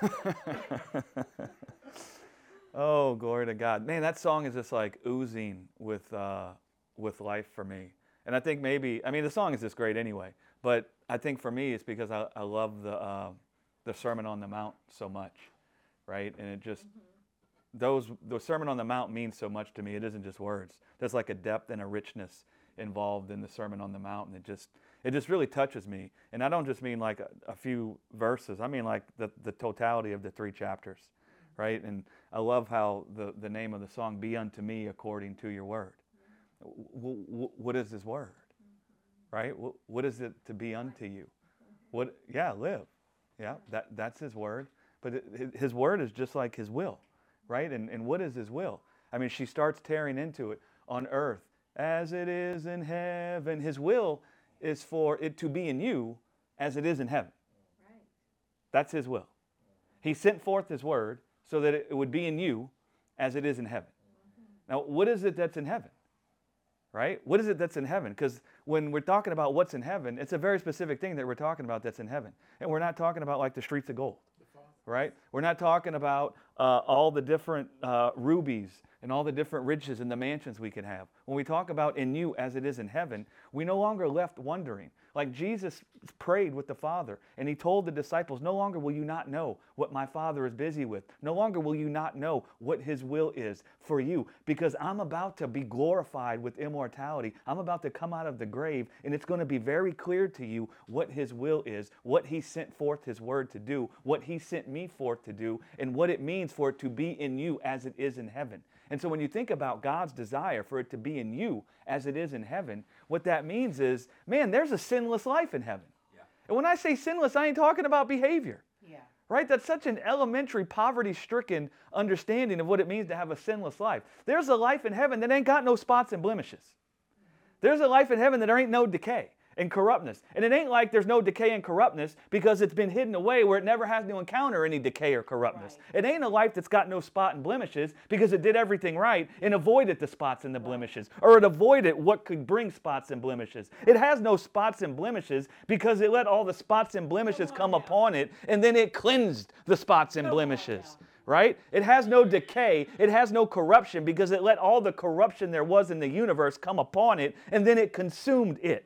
oh, glory to God. Man, that song is just like oozing with, uh, with life for me. And I think maybe, I mean, the song is just great anyway, but I think for me it's because I, I love the, uh, the Sermon on the Mount so much, right? And it just, mm-hmm. those, the Sermon on the Mount means so much to me. It isn't just words. There's like a depth and a richness involved in the Sermon on the Mount, and it just, it just really touches me. And I don't just mean like a, a few verses. I mean like the, the totality of the three chapters, right? And I love how the, the name of the song, Be Unto Me According to Your Word. W- w- what is His Word, right? W- what is it to be unto you? What? Yeah, live. Yeah, that, that's His Word. But His Word is just like His will, right? And, and what is His will? I mean, she starts tearing into it on earth as it is in heaven. His will is for it to be in you as it is in heaven. Right. That's His will. He sent forth His word so that it would be in you as it is in heaven. Mm-hmm. Now, what is it that's in heaven? Right? What is it that's in heaven? Because when we're talking about what's in heaven, it's a very specific thing that we're talking about that's in heaven. And we're not talking about like the streets of gold. Right? We're not talking about uh, all the different uh, rubies and all the different riches and the mansions we can have. When we talk about in you as it is in heaven, we no longer left wondering. Like Jesus prayed with the Father and he told the disciples, No longer will you not know what my Father is busy with. No longer will you not know what his will is for you because I'm about to be glorified with immortality. I'm about to come out of the grave and it's going to be very clear to you what his will is, what he sent forth his word to do, what he sent me forth to do, and what it means for it to be in you as it is in heaven. And so when you think about God's desire for it to be in you as it is in heaven, what that means is, man, there's a sinless life in heaven. Yeah. And when I say sinless, I ain't talking about behavior. Yeah. Right? That's such an elementary, poverty stricken understanding of what it means to have a sinless life. There's a life in heaven that ain't got no spots and blemishes. There's a life in heaven that there ain't no decay and corruptness. And it ain't like there's no decay and corruptness because it's been hidden away where it never has to encounter any decay or corruptness. Right. It ain't a life that's got no spot and blemishes because it did everything right and avoided the spots and the blemishes, or it avoided what could bring spots and blemishes. It has no spots and blemishes because it let all the spots and blemishes come upon it and then it cleansed the spots and blemishes right? It has no decay, it has no corruption because it let all the corruption there was in the universe come upon it and then it consumed it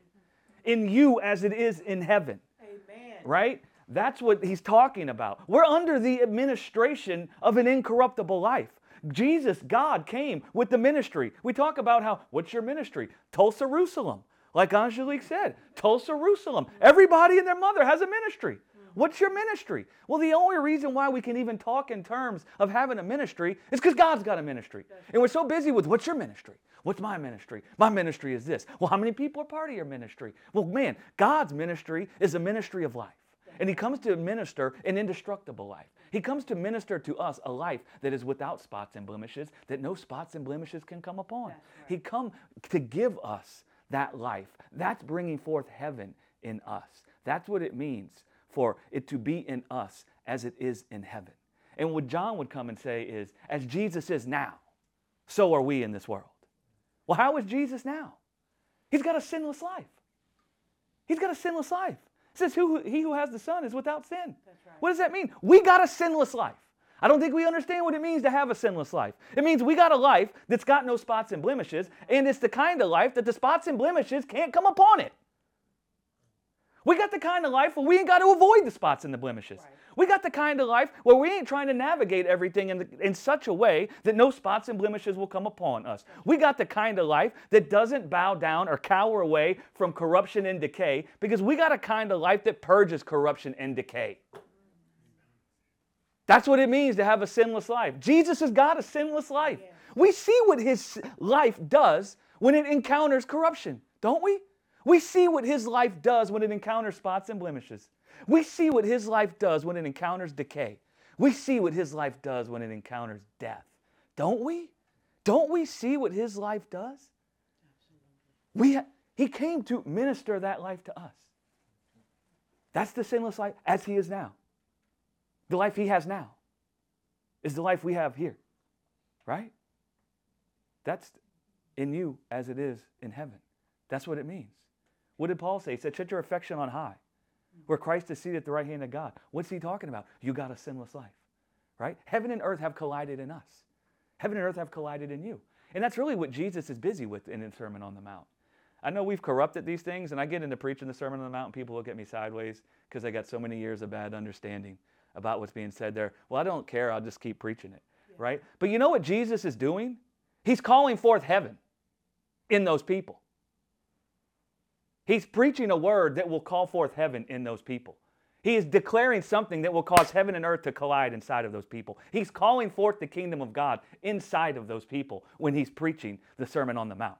in you as it is in heaven. Amen. Right? That's what he's talking about. We're under the administration of an incorruptible life. Jesus, God, came with the ministry. We talk about how, what's your ministry? Tulsa, Jerusalem. Like Angelique said, Tulsa, Jerusalem. Mm-hmm. Everybody and their mother has a ministry. What's your ministry? Well, the only reason why we can even talk in terms of having a ministry is because God's got a ministry. And we're so busy with what's your ministry? What's my ministry? My ministry is this. Well, how many people are part of your ministry? Well, man, God's ministry is a ministry of life. And He comes to minister an indestructible life. He comes to minister to us a life that is without spots and blemishes, that no spots and blemishes can come upon. Right. He come to give us that life. That's bringing forth heaven in us. That's what it means for it to be in us as it is in heaven. And what John would come and say is, as Jesus is now, so are we in this world. Well, how is Jesus now? He's got a sinless life. He's got a sinless life. It says, who, He who has the Son is without sin. Right. What does that mean? We got a sinless life. I don't think we understand what it means to have a sinless life. It means we got a life that's got no spots and blemishes, and it's the kind of life that the spots and blemishes can't come upon it. We got the kind of life where we ain't got to avoid the spots and the blemishes. Right. We got the kind of life where we ain't trying to navigate everything in, the, in such a way that no spots and blemishes will come upon us. We got the kind of life that doesn't bow down or cower away from corruption and decay because we got a kind of life that purges corruption and decay. That's what it means to have a sinless life. Jesus has got a sinless life. We see what his life does when it encounters corruption, don't we? We see what his life does when it encounters spots and blemishes. We see what his life does when it encounters decay. We see what his life does when it encounters death. Don't we? Don't we see what his life does? We, he came to minister that life to us. That's the sinless life as he is now. The life he has now is the life we have here, right? That's in you as it is in heaven. That's what it means. What did Paul say? He said, Set your affection on high. where Christ is seated at the right hand of God. What's he talking about? You got a sinless life, right? Heaven and earth have collided in us. Heaven and earth have collided in you. And that's really what Jesus is busy with in the Sermon on the Mount. I know we've corrupted these things, and I get into preaching the Sermon on the Mount, and people look at me sideways because I got so many years of bad understanding about what's being said there. Well, I don't care. I'll just keep preaching it, yeah. right? But you know what Jesus is doing? He's calling forth heaven in those people. He's preaching a word that will call forth heaven in those people. He is declaring something that will cause heaven and earth to collide inside of those people. He's calling forth the kingdom of God inside of those people when he's preaching the Sermon on the Mount.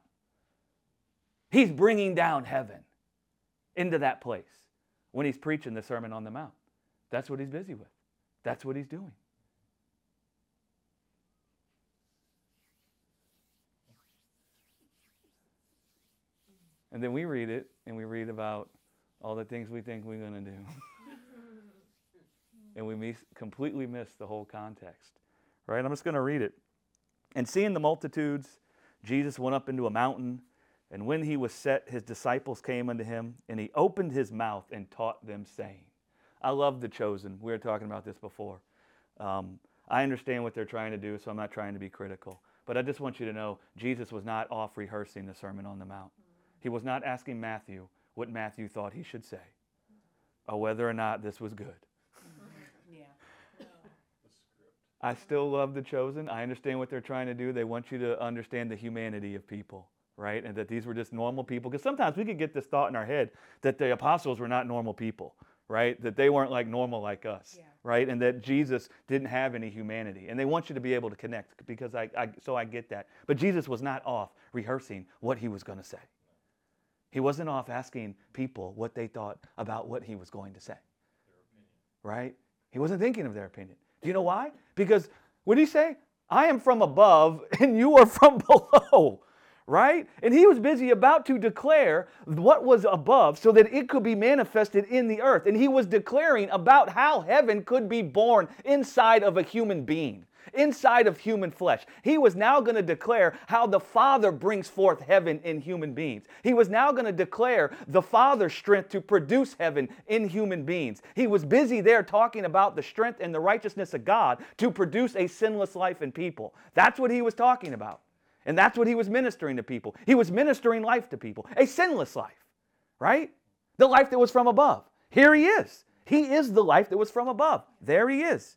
He's bringing down heaven into that place when he's preaching the Sermon on the Mount. That's what he's busy with, that's what he's doing. And then we read it and we read about all the things we think we're going to do. and we miss, completely miss the whole context. Right? I'm just going to read it. And seeing the multitudes, Jesus went up into a mountain, and when he was set, his disciples came unto him, and he opened his mouth and taught them, saying, I love the chosen. We were talking about this before. Um, I understand what they're trying to do, so I'm not trying to be critical. But I just want you to know Jesus was not off rehearsing the Sermon on the Mount. He was not asking Matthew what Matthew thought he should say or whether or not this was good. I still love the chosen. I understand what they're trying to do. They want you to understand the humanity of people, right? And that these were just normal people. Because sometimes we could get this thought in our head that the apostles were not normal people, right? That they weren't like normal like us, yeah. right? And that Jesus didn't have any humanity. And they want you to be able to connect because I, I so I get that. But Jesus was not off rehearsing what he was going to say. He wasn't off asking people what they thought about what he was going to say. Right? He wasn't thinking of their opinion. Do you know why? Because what did he say? I am from above and you are from below. Right? And he was busy about to declare what was above so that it could be manifested in the earth. And he was declaring about how heaven could be born inside of a human being inside of human flesh. He was now going to declare how the Father brings forth heaven in human beings. He was now going to declare the Father's strength to produce heaven in human beings. He was busy there talking about the strength and the righteousness of God to produce a sinless life in people. That's what he was talking about. And that's what he was ministering to people. He was ministering life to people, a sinless life, right? The life that was from above. Here he is. He is the life that was from above. There he is.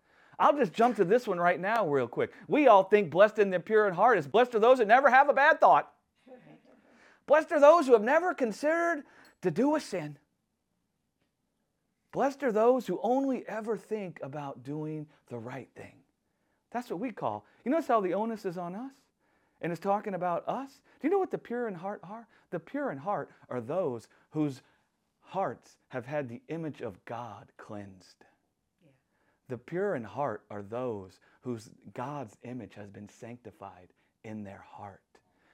I'll just jump to this one right now, real quick. We all think blessed in the pure in heart is blessed are those that never have a bad thought. blessed are those who have never considered to do a sin. Blessed are those who only ever think about doing the right thing. That's what we call. You notice how the onus is on us? And it's talking about us? Do you know what the pure in heart are? The pure in heart are those whose hearts have had the image of God cleansed. The pure in heart are those whose God's image has been sanctified in their heart.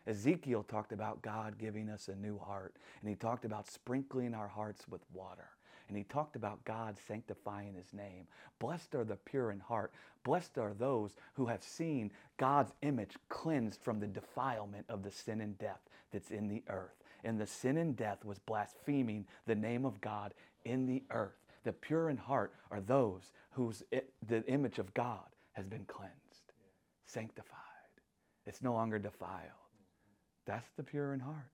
Ezekiel talked about God giving us a new heart, and he talked about sprinkling our hearts with water. And he talked about God sanctifying his name. Blessed are the pure in heart. Blessed are those who have seen God's image cleansed from the defilement of the sin and death that's in the earth. And the sin and death was blaspheming the name of God in the earth. The pure in heart are those whose it, the image of God has been cleansed, sanctified. It's no longer defiled. That's the pure in heart.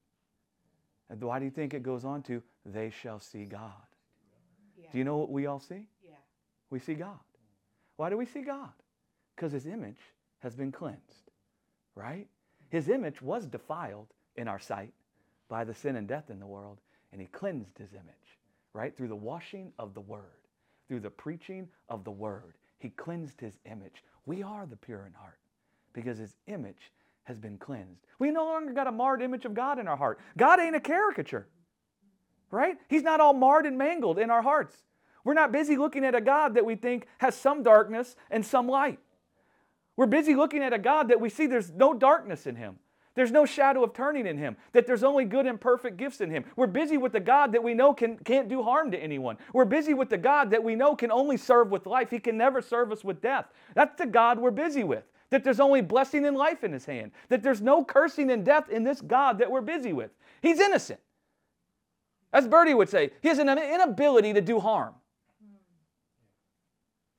And why do you think it goes on to, they shall see God? Yeah. Do you know what we all see? Yeah. We see God. Why do we see God? Because his image has been cleansed, right? His image was defiled in our sight by the sin and death in the world, and he cleansed his image, right? Through the washing of the word through the preaching of the word. He cleansed his image. We are the pure in heart because his image has been cleansed. We no longer got a marred image of God in our heart. God ain't a caricature, right? He's not all marred and mangled in our hearts. We're not busy looking at a God that we think has some darkness and some light. We're busy looking at a God that we see there's no darkness in him. There's no shadow of turning in him, that there's only good and perfect gifts in him. We're busy with the God that we know can, can't do harm to anyone. We're busy with the God that we know can only serve with life. He can never serve us with death. That's the God we're busy with. That there's only blessing and life in his hand. That there's no cursing and death in this God that we're busy with. He's innocent. As Bertie would say, he has an inability to do harm.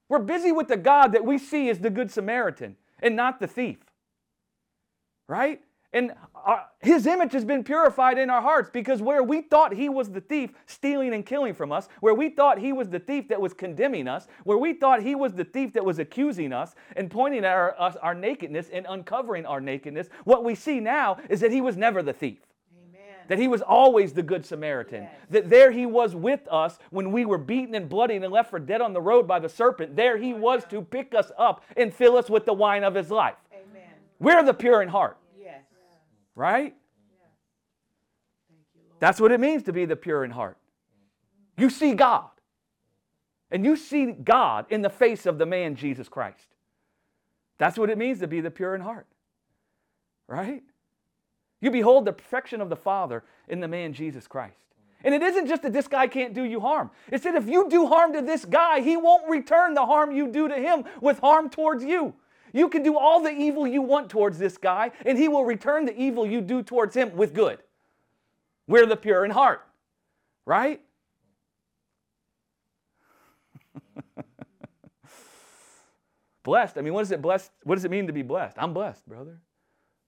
We're busy with the God that we see as the Good Samaritan and not the thief. Right? And our, his image has been purified in our hearts because where we thought he was the thief stealing and killing from us, where we thought he was the thief that was condemning us, where we thought he was the thief that was accusing us and pointing at our, us, our nakedness and uncovering our nakedness, what we see now is that he was never the thief. That he was always the good Samaritan. Yes. That there he was with us when we were beaten and bloody and left for dead on the road by the serpent. There he was to pick us up and fill us with the wine of his life. Amen. We're the pure in heart. Right? That's what it means to be the pure in heart. You see God. And you see God in the face of the man Jesus Christ. That's what it means to be the pure in heart. Right? You behold the perfection of the Father in the man Jesus Christ. And it isn't just that this guy can't do you harm. It's that if you do harm to this guy, he won't return the harm you do to him with harm towards you. You can do all the evil you want towards this guy, and he will return the evil you do towards him with good. We're the pure in heart, right? blessed. I mean, what does it blessed? What does it mean to be blessed? I'm blessed, brother.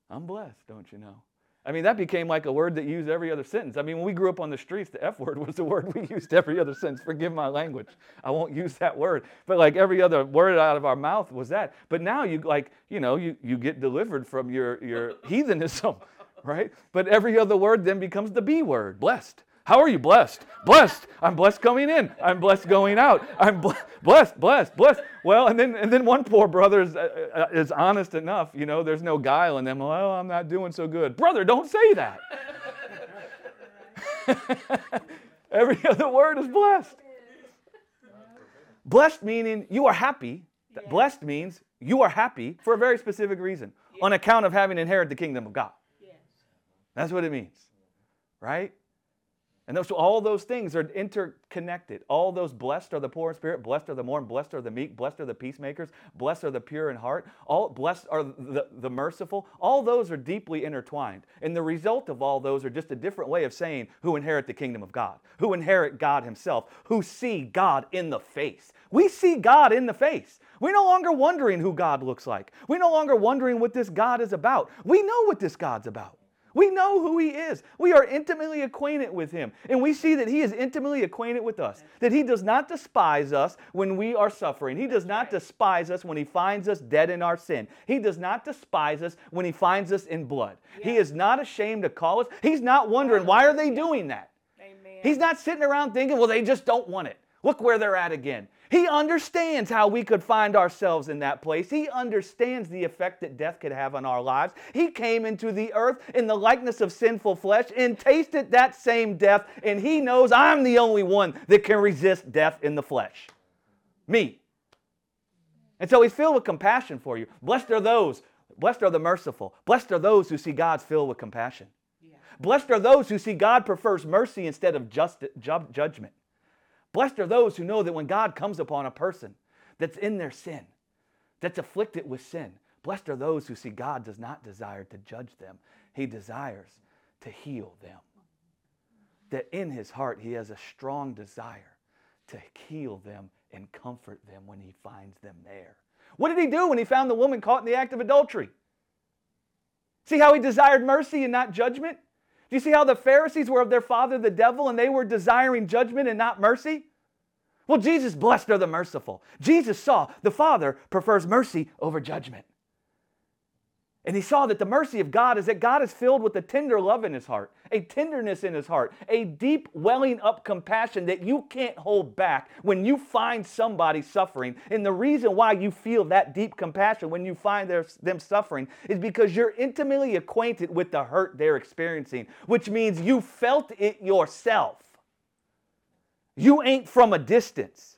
I'm blessed, don't you know? I mean, that became like a word that used every other sentence. I mean, when we grew up on the streets, the F word was the word we used every other sentence. Forgive my language. I won't use that word. But like every other word out of our mouth was that. But now you like, you know, you, you get delivered from your, your heathenism, right? But every other word then becomes the B word, blessed. How are you blessed? Blessed. I'm blessed coming in. I'm blessed going out. I'm blessed, blessed, blessed. Well, and then and then one poor brother is, uh, uh, is honest enough. You know, there's no guile in them. Well, I'm not doing so good. Brother, don't say that. Every other word is blessed. Blessed meaning you are happy. Blessed means you are happy for a very specific reason on account of having inherited the kingdom of God. That's what it means, right? And those, all those things are interconnected. All those blessed are the poor in spirit, blessed are the mourn, blessed are the meek, blessed are the peacemakers, blessed are the pure in heart, all blessed are the, the merciful. All those are deeply intertwined. And the result of all those are just a different way of saying who inherit the kingdom of God, who inherit God Himself, who see God in the face. We see God in the face. We're no longer wondering who God looks like. We're no longer wondering what this God is about. We know what this God's about. We know who He is. We are intimately acquainted with Him. And we see that He is intimately acquainted with us. That He does not despise us when we are suffering. He does not despise us when He finds us dead in our sin. He does not despise us when He finds us in blood. He is not ashamed to call us. He's not wondering, why are they doing that? He's not sitting around thinking, well, they just don't want it. Look where they're at again. He understands how we could find ourselves in that place. He understands the effect that death could have on our lives. He came into the earth in the likeness of sinful flesh and tasted that same death, and He knows I'm the only one that can resist death in the flesh. Me. And so He's filled with compassion for you. Blessed are those, blessed are the merciful, blessed are those who see God's filled with compassion. Yeah. Blessed are those who see God prefers mercy instead of just, ju- judgment. Blessed are those who know that when God comes upon a person that's in their sin, that's afflicted with sin, blessed are those who see God does not desire to judge them, He desires to heal them. That in his heart he has a strong desire to heal them and comfort them when he finds them there. What did he do when he found the woman caught in the act of adultery? See how he desired mercy and not judgment? Do you see how the Pharisees were of their father the devil and they were desiring judgment and not mercy? Well, Jesus blessed are the merciful. Jesus saw the Father prefers mercy over judgment. And he saw that the mercy of God is that God is filled with a tender love in his heart, a tenderness in his heart, a deep welling up compassion that you can't hold back when you find somebody suffering. And the reason why you feel that deep compassion when you find their, them suffering is because you're intimately acquainted with the hurt they're experiencing, which means you felt it yourself. You ain't from a distance.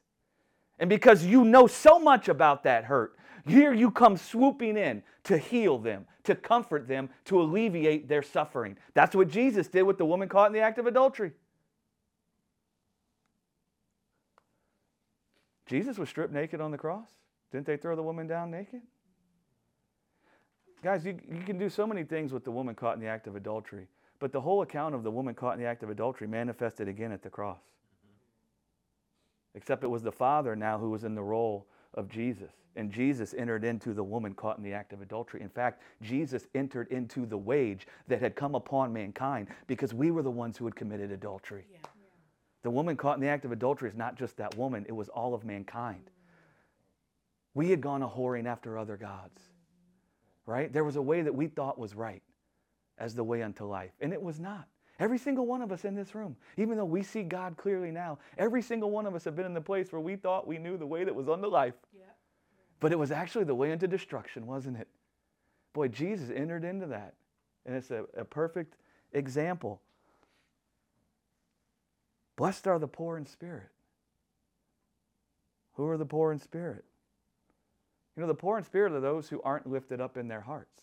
And because you know so much about that hurt, here you come swooping in to heal them, to comfort them, to alleviate their suffering. That's what Jesus did with the woman caught in the act of adultery. Jesus was stripped naked on the cross. Didn't they throw the woman down naked? Guys, you, you can do so many things with the woman caught in the act of adultery, but the whole account of the woman caught in the act of adultery manifested again at the cross. Except it was the Father now who was in the role of Jesus. And Jesus entered into the woman caught in the act of adultery. In fact, Jesus entered into the wage that had come upon mankind because we were the ones who had committed adultery. Yeah. The woman caught in the act of adultery is not just that woman, it was all of mankind. We had gone a whoring after other gods, right? There was a way that we thought was right as the way unto life, and it was not. Every single one of us in this room, even though we see God clearly now, every single one of us have been in the place where we thought we knew the way that was unto life. Yeah. But it was actually the way into destruction, wasn't it? Boy, Jesus entered into that. And it's a, a perfect example. Blessed are the poor in spirit. Who are the poor in spirit? You know, the poor in spirit are those who aren't lifted up in their hearts.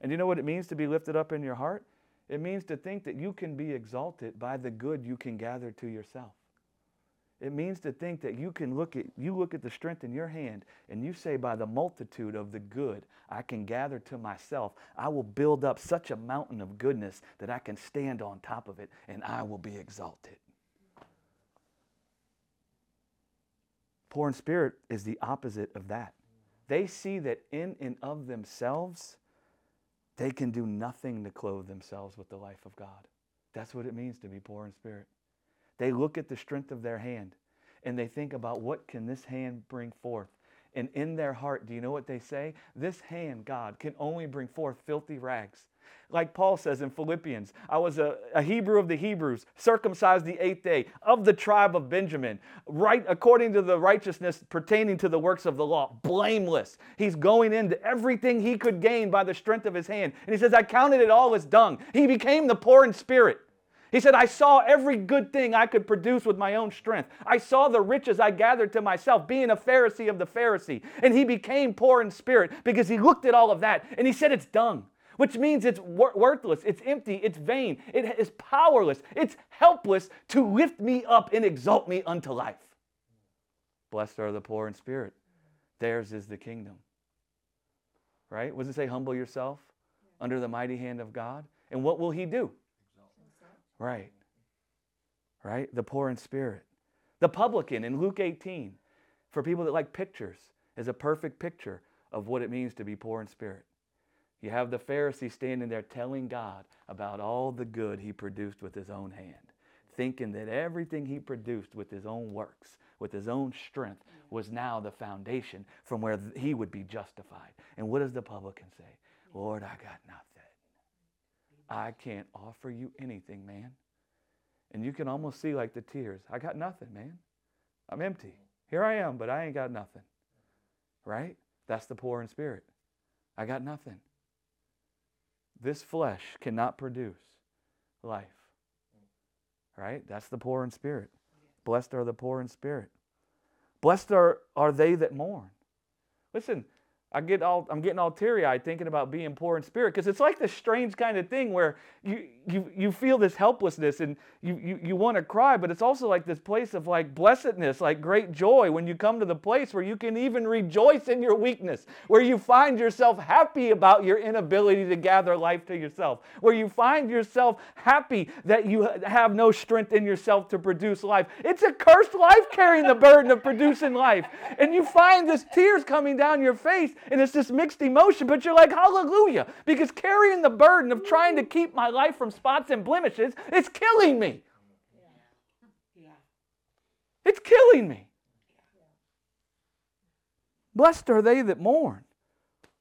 And you know what it means to be lifted up in your heart? It means to think that you can be exalted by the good you can gather to yourself. It means to think that you can look at you look at the strength in your hand and you say by the multitude of the good I can gather to myself I will build up such a mountain of goodness that I can stand on top of it and I will be exalted. Poor in spirit is the opposite of that. They see that in and of themselves they can do nothing to clothe themselves with the life of God. That's what it means to be poor in spirit. They look at the strength of their hand and they think about what can this hand bring forth. And in their heart, do you know what they say? This hand, God, can only bring forth filthy rags. Like Paul says in Philippians, I was a, a, Hebrew of the Hebrews, circumcised the eighth day, of the tribe of Benjamin, right according to the righteousness pertaining to the works of the law, blameless. He's going into everything he could gain by the strength of his hand. And he says, I counted it all as dung. He became the poor in spirit. He said, I saw every good thing I could produce with my own strength. I saw the riches I gathered to myself, being a Pharisee of the Pharisee. And he became poor in spirit because he looked at all of that and he said, It's dung which means it's wor- worthless, it's empty, it's vain, it is powerless, it's helpless to lift me up and exalt me unto life. Blessed are the poor in spirit, theirs is the kingdom. Right? Does it say? Humble yourself under the mighty hand of God. And what will He do? Right. Right? The poor in spirit. The publican in Luke 18, for people that like pictures, is a perfect picture of what it means to be poor in spirit. You have the Pharisee standing there telling God about all the good he produced with his own hand, thinking that everything he produced with his own works, with his own strength, was now the foundation from where he would be justified. And what does the publican say? Lord, I got nothing. I can't offer you anything, man. And you can almost see like the tears. I got nothing, man. I'm empty. Here I am, but I ain't got nothing. Right? That's the poor in spirit. I got nothing. This flesh cannot produce life. Right? That's the poor in spirit. Blessed are the poor in spirit. Blessed are, are they that mourn. Listen, I get all, I'm getting all teary eyed thinking about being poor in spirit because it's like this strange kind of thing where you, you, you feel this helplessness and you, you, you want to cry, but it's also like this place of like blessedness, like great joy when you come to the place where you can even rejoice in your weakness, where you find yourself happy about your inability to gather life to yourself, where you find yourself happy that you have no strength in yourself to produce life. It's a cursed life carrying the burden of producing life. And you find this tears coming down your face and it's this mixed emotion, but you're like, hallelujah, because carrying the burden of trying to keep my life from spots and blemishes is killing me. It's killing me. Blessed are they that mourn.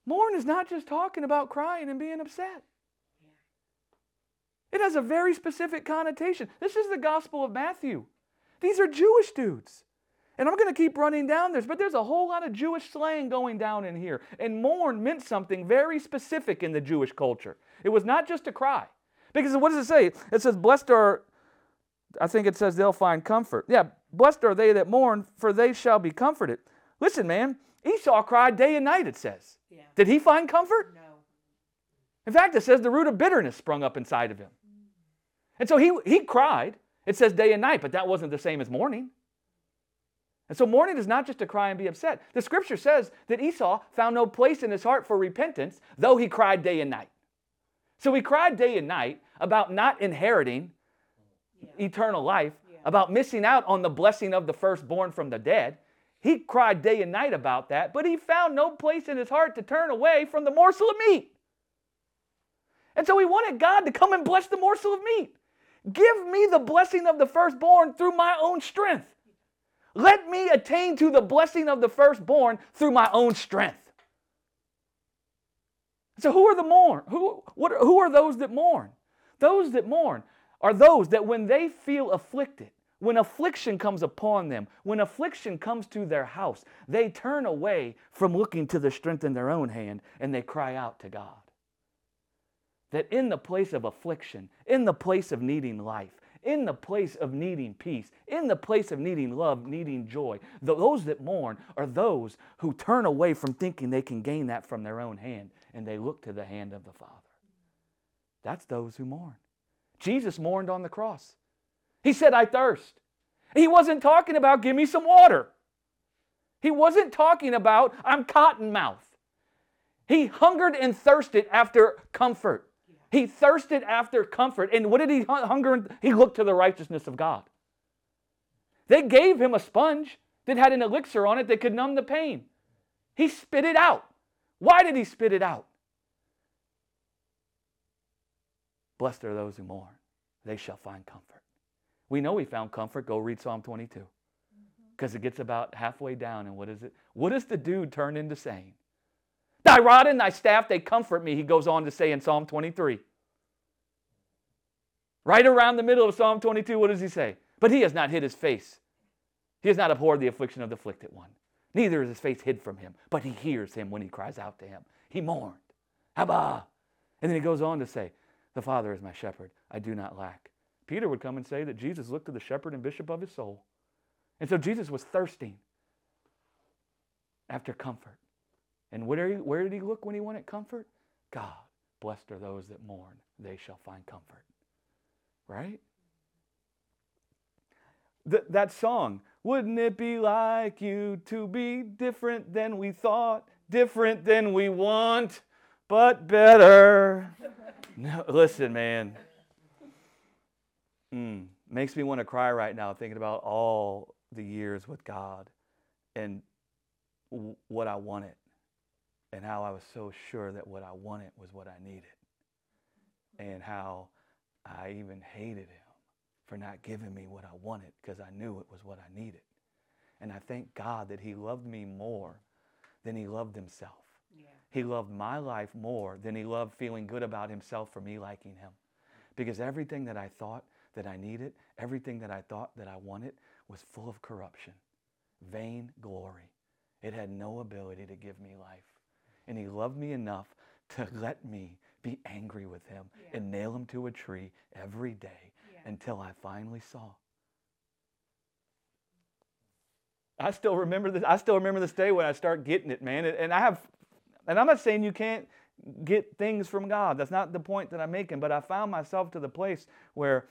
Mourn is not just talking about crying and being upset. It has a very specific connotation. This is the Gospel of Matthew. These are Jewish dudes. And I'm going to keep running down this, but there's a whole lot of Jewish slang going down in here. And mourn meant something very specific in the Jewish culture. It was not just to cry. Because what does it say? It says, Blessed are I think it says they'll find comfort. Yeah, blessed are they that mourn, for they shall be comforted. Listen, man, Esau cried day and night, it says. Yeah. Did he find comfort? No. In fact, it says the root of bitterness sprung up inside of him. And so he, he cried. It says day and night, but that wasn't the same as mourning. And so mourning is not just to cry and be upset. The scripture says that Esau found no place in his heart for repentance, though he cried day and night. So he cried day and night about not inheriting Yeah. eternal life, Yeah. about missing out on the blessing of the firstborn from the dead. He cried day and night about that, but he found no place in his heart to turn away from the morsel of meat. And so he wanted God to come and bless the morsel of meat. Give me the blessing of the firstborn through my own strength. Let me attain to the blessing of the firstborn through my own strength. So who are the mourn? Who, what, who are those that mourn? Those that mourn are those that when they feel afflicted, when affliction comes upon them, when affliction comes to their house, they turn away from looking to the strength in their own hand and they cry out to God. That in the place of affliction, in the place of needing life, in the place of needing peace, in the place of needing love, needing joy, those that mourn are those who turn away from thinking they can gain that from their own hand and they look to the hand of the Father. That's those who mourn. Jesus mourned on the cross. He said, I thirst. He wasn't talking about, give me some water. He wasn't talking about, I'm cotton mouth. He hungered and thirsted after comfort. He thirsted after comfort. And what did he hunger? and- He looked to the righteousness of God. They gave him a sponge that had an elixir on it that could numb the pain. He spit it out. Why did he spit it out? Blessed are those who mourn, they shall find comfort. We know he found comfort. Go read Psalm 22. Mm-hmm. Because it gets about halfway down, and what is it? What does the dude turn into saying? Thy rod and thy staff, they comfort me, he goes on to say in Psalm 23. Right around the middle of Psalm 22, what does he say? But he has not hid his face. He has not abhorred the affliction of the afflicted one. Neither is his face hid from him, but he hears him when he cries out to him. He mourned. Abba. And then he goes on to say, The Father is my shepherd. I do not lack. Peter would come and say that Jesus looked to the shepherd and bishop of his soul. And so Jesus was thirsting after comfort. And where, he, where did he look when he wanted comfort? God, blessed are those that mourn, they shall find comfort. Right? Th- that song, wouldn't it be like you to be different than we thought, different than we want, but better? no, listen, man. Mm, makes me want to cry right now thinking about all the years with God and w- what I wanted and how I was so sure that what I wanted was what I needed and how I even hated him for not giving me what I wanted because I knew it was what I needed. And I thank God that he loved me more than he loved himself. Yeah. He loved my life more than he loved feeling good about himself for me liking him. Because everything that I thought that I needed, everything that I thought that I wanted was full of corruption, vain glory. It had no ability to give me life. And he loved me enough to let me be angry with him Yeah. and nail him to a tree every day Yeah. until I finally saw. I still remember this. I still remember this day when I start getting it, man. And I have, and I'm not saying you can't get things from God. That's not the point that I'm making. But I found myself to the place where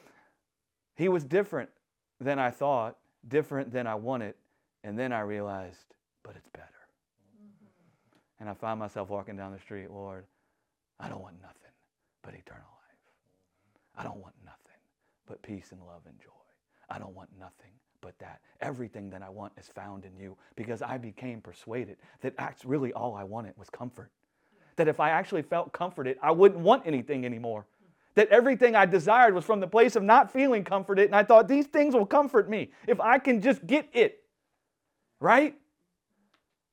He was different than I thought, different than I wanted, and then I realized, but it's better. And I find myself walking down the street, Lord, I don't want nothing but eternal life. I don't want nothing but peace and love and joy. I don't want nothing but that. Everything that I want is found in you because I became persuaded that that's really all I wanted was comfort. That if I actually felt comforted, I wouldn't want anything anymore. That everything I desired was from the place of not feeling comforted, and I thought these things will comfort me if I can just get it. Right?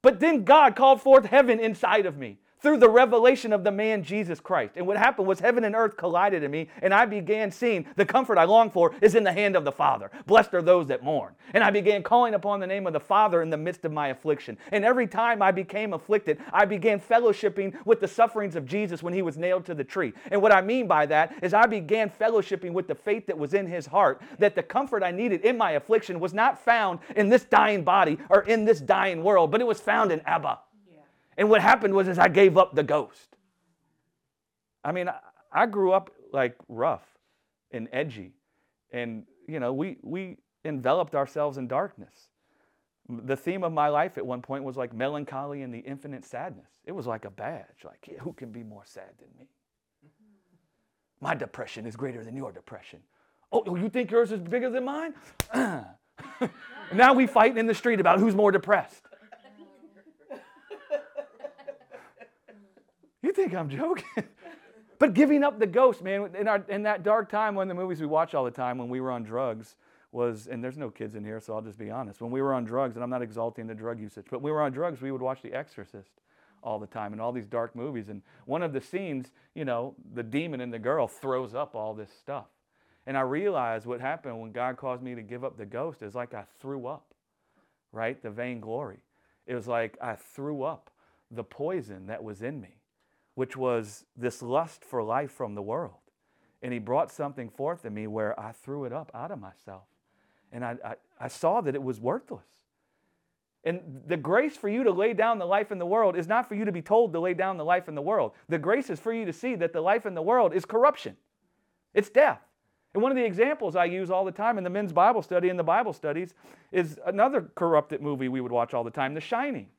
But then God called forth heaven inside of me through the revelation of the man Jesus Christ. And what happened was heaven and earth collided in me, and I began seeing the comfort I long for is in the hand of the Father. Blessed are those that mourn. And I began calling upon the name of the Father in the midst of my affliction. And every time I became afflicted, I began fellowshipping with the sufferings of Jesus when he was nailed to the tree. And what I mean by that is I began fellowshipping with the faith that was in his heart, that the comfort I needed in my affliction was not found in this dying body or in this dying world, but it was found in Abba. And what happened was is I gave up the ghost. I mean, I, I grew up like rough and edgy. And, you know, we, we enveloped ourselves in darkness. The theme of my life at one point was like Mellon Collie and the infinite sadness. It was like a badge. Like, yeah, who can be more sad than me? My depression is greater than your depression. Oh, oh you think yours is bigger than mine? now we fight in the street about who's more depressed. You think I'm joking? but giving up the ghost, man, in, our, in that dark time, of the movies we watch all the time when we were on drugs was, and there's no kids in here, so I'll just be honest. When we were on drugs, and I'm not exalting the drug usage, but we were on drugs, we would watch The Exorcist all the time and all these dark movies. And one of the scenes, you know, the demon and the girl throws up all this stuff. And I realized what happened when God caused me to give up the ghost is like I threw up, right? The vainglory. It was like I threw up the poison that was in me which was this lust for life from the world. And he brought something forth in me where I threw it up out of myself. And I, I, I, saw that it was worthless. And the grace for you to lay down the life in the world is not for you to be told to lay down the life in the world. The grace is for you to see that the life in the world is corruption, it's death. And one of the examples I use all the time in the men's Bible study and the Bible studies is another corrupted movie we would watch all the time, The Shining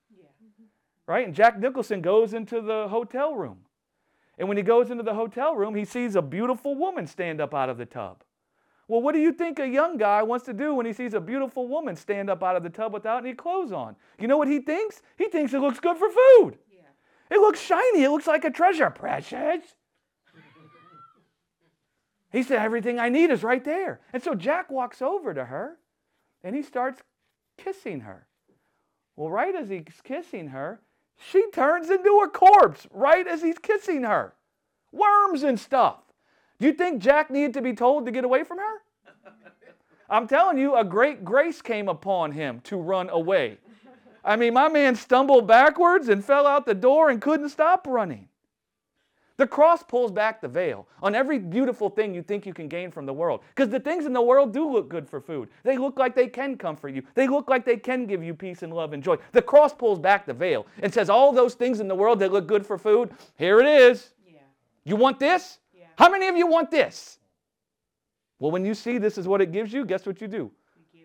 right? And Jack Nicholson goes into the hotel room. And when he goes into the hotel room, he sees a beautiful woman stand up out of the tub. Well, what do you think a young guy wants to do when he sees a beautiful woman stand up out of the tub without any clothes on? You know what he thinks? He thinks it looks good for food. Yeah. It looks shiny. It looks like a treasure. Precious. he said, Everything I need is right there. And so Jack walks over to her and he starts kissing her. Well, right as he's kissing her, she turns into a corpse right as he's kissing her. Worms and stuff. Do you think Jack needed to be told to get away from her? I'm telling you, a great grace came upon him to run away. I mean, my man stumbled backwards and fell out the door and couldn't stop running. The cross pulls back the veil on every beautiful thing you think you can gain from the world. Because the things in the world do look good for food. They look like they can comfort you, they look like they can give you peace and love and joy. The cross pulls back the veil and says, All those things in the world that look good for food, here it is. Yeah. You want this? Yeah. How many of you want this? Well, when you see this is what it gives you, guess what you do? You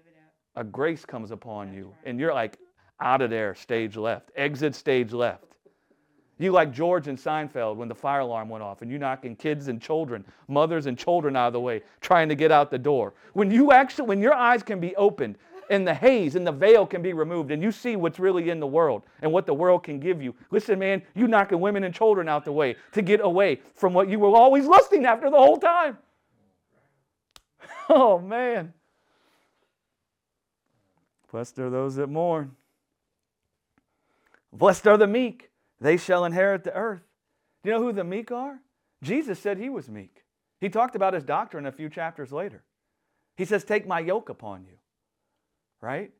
A grace comes upon That's you, right. and you're like, out of there, stage left, exit stage left. You like George and Seinfeld when the fire alarm went off and you knocking kids and children, mothers and children out of the way, trying to get out the door. When you actually, when your eyes can be opened and the haze and the veil can be removed and you see what's really in the world and what the world can give you. Listen, man, you knocking women and children out the way to get away from what you were always lusting after the whole time. Oh, man. Blessed are those that mourn. Blessed are the meek they shall inherit the earth. Do you know who the meek are? Jesus said he was meek. He talked about his doctrine a few chapters later. He says, Take my yoke upon you, right?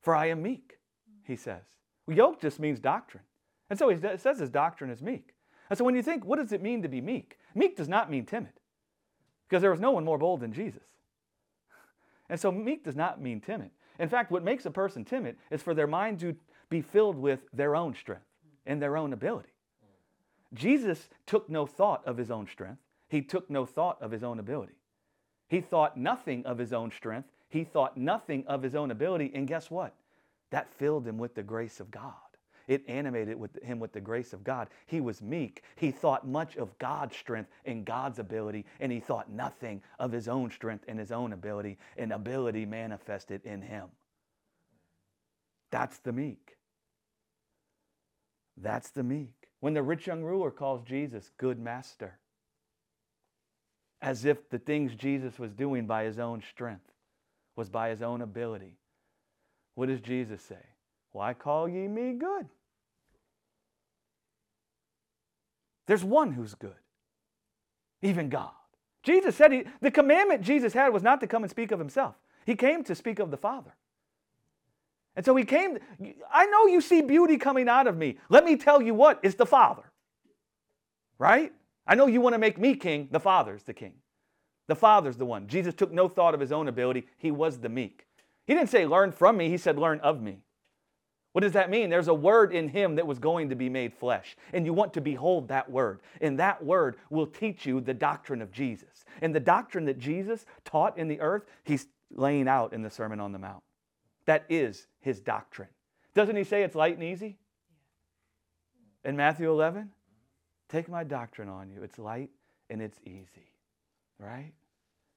For I am meek, he says. Well, yoke just means doctrine. And so he says his doctrine is meek. And so when you think, what does it mean to be meek? Meek does not mean timid, because there was no one more bold than Jesus. And so meek does not mean timid. In fact, what makes a person timid is for their mind to be filled with their own strength in their own ability. Jesus took no thought of his own strength. He took no thought of his own ability. He thought nothing of his own strength. He thought nothing of his own ability. And guess what? That filled him with the grace of God. It animated with him with the grace of God. He was meek. He thought much of God's strength and God's ability, and he thought nothing of his own strength and his own ability, and ability manifested in him. That's the meek. That's the meek. When the rich young ruler calls Jesus good master, as if the things Jesus was doing by his own strength was by his own ability. What does Jesus say? Why call ye me good? There's one who's good, even God. Jesus said he, the commandment Jesus had was not to come and speak of himself. He came to speak of the Father. And so he came, I know you see beauty coming out of me. Let me tell you what, it's the Father. Right? I know you want to make me king. The Father's the king. The Father's the one. Jesus took no thought of his own ability. He was the meek. He didn't say, learn from me. He said, learn of me. What does that mean? There's a word in him that was going to be made flesh, and you want to behold that word. And that word will teach you the doctrine of Jesus. And the doctrine that Jesus taught in the earth, he's laying out in the Sermon on the Mount. That is his doctrine. Doesn't he say it's light and easy? In Matthew 11, take my doctrine on you. It's light and it's easy, right?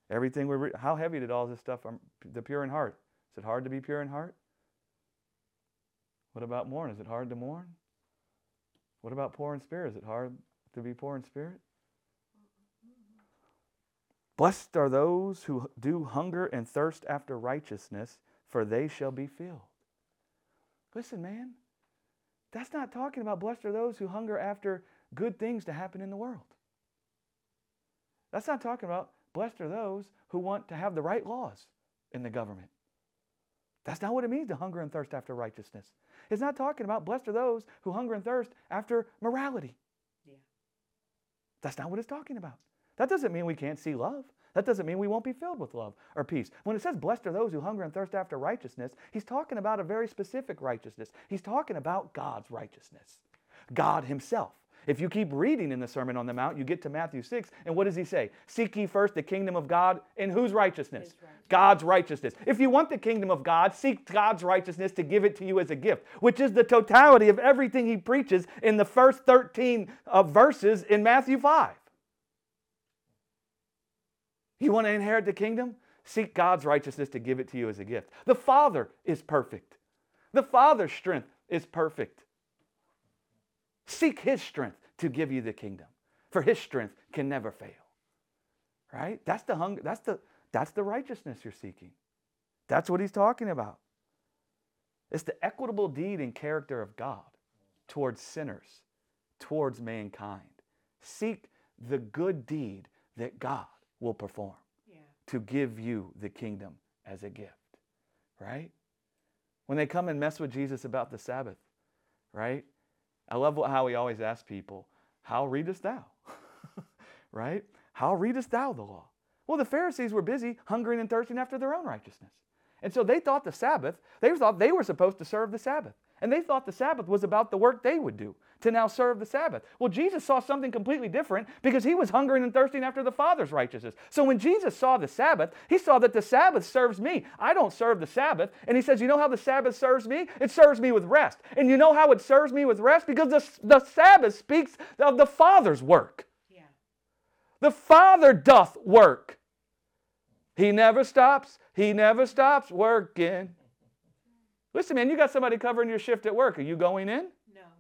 Everything we're, how heavy did all this stuff, um, the pure in heart? Is it hard to be pure in heart? What about mourn? Is it hard to mourn? What about poor in spirit? Is it hard to be poor in spirit? Blessed are those who do hunger and thirst after righteousness, for they shall be filled. Listen, man, that's not talking about blessed are those who hunger after good things to happen in the world. That's not talking about blessed are those who want to have the right laws in the government. That's not what it means to hunger and thirst after righteousness. It's not talking about blessed are those who hunger and thirst after morality. Yeah. That's not what it's talking about. That doesn't mean we can't see love. That doesn't mean we won't be filled with love or peace. When it says, Blessed are those who hunger and thirst after righteousness, he's talking about a very specific righteousness. He's talking about God's righteousness, God Himself. If you keep reading in the Sermon on the Mount, you get to Matthew 6, and what does he say? Seek ye first the kingdom of God in whose righteousness? Righteousness. God's righteousness. If you want the kingdom of God, seek God's righteousness to give it to you as a gift, which is the totality of everything he preaches in the first 13 uh, verses in Matthew 5. You want to inherit the kingdom? Seek God's righteousness to give it to you as a gift. The Father is perfect. The Father's strength is perfect. Seek His strength to give you the kingdom, for His strength can never fail. Right? That's the hunger. That's the that's the righteousness you're seeking. That's what He's talking about. It's the equitable deed and character of God towards sinners, towards mankind. Seek the good deed that God will perform Yeah. to give you the kingdom as a gift, right? When they come and mess with Jesus about the Sabbath, right? I love how he always asks people, How readest thou? right? How readest thou the law? Well, the Pharisees were busy hungering and thirsting after their own righteousness. And so they thought the Sabbath, they thought they were supposed to serve the Sabbath. And they thought the Sabbath was about the work they would do to now serve the Sabbath. Well, Jesus saw something completely different because he was hungering and thirsting after the Father's righteousness. So when Jesus saw the Sabbath, he saw that the Sabbath serves me. I don't serve the Sabbath. And he says, You know how the Sabbath serves me? It serves me with rest. And you know how it serves me with rest? Because the, the Sabbath speaks of the Father's work. Yeah. The Father doth work. He never stops. He never stops working. Listen, man, you got somebody covering your shift at work. Are you going in? No.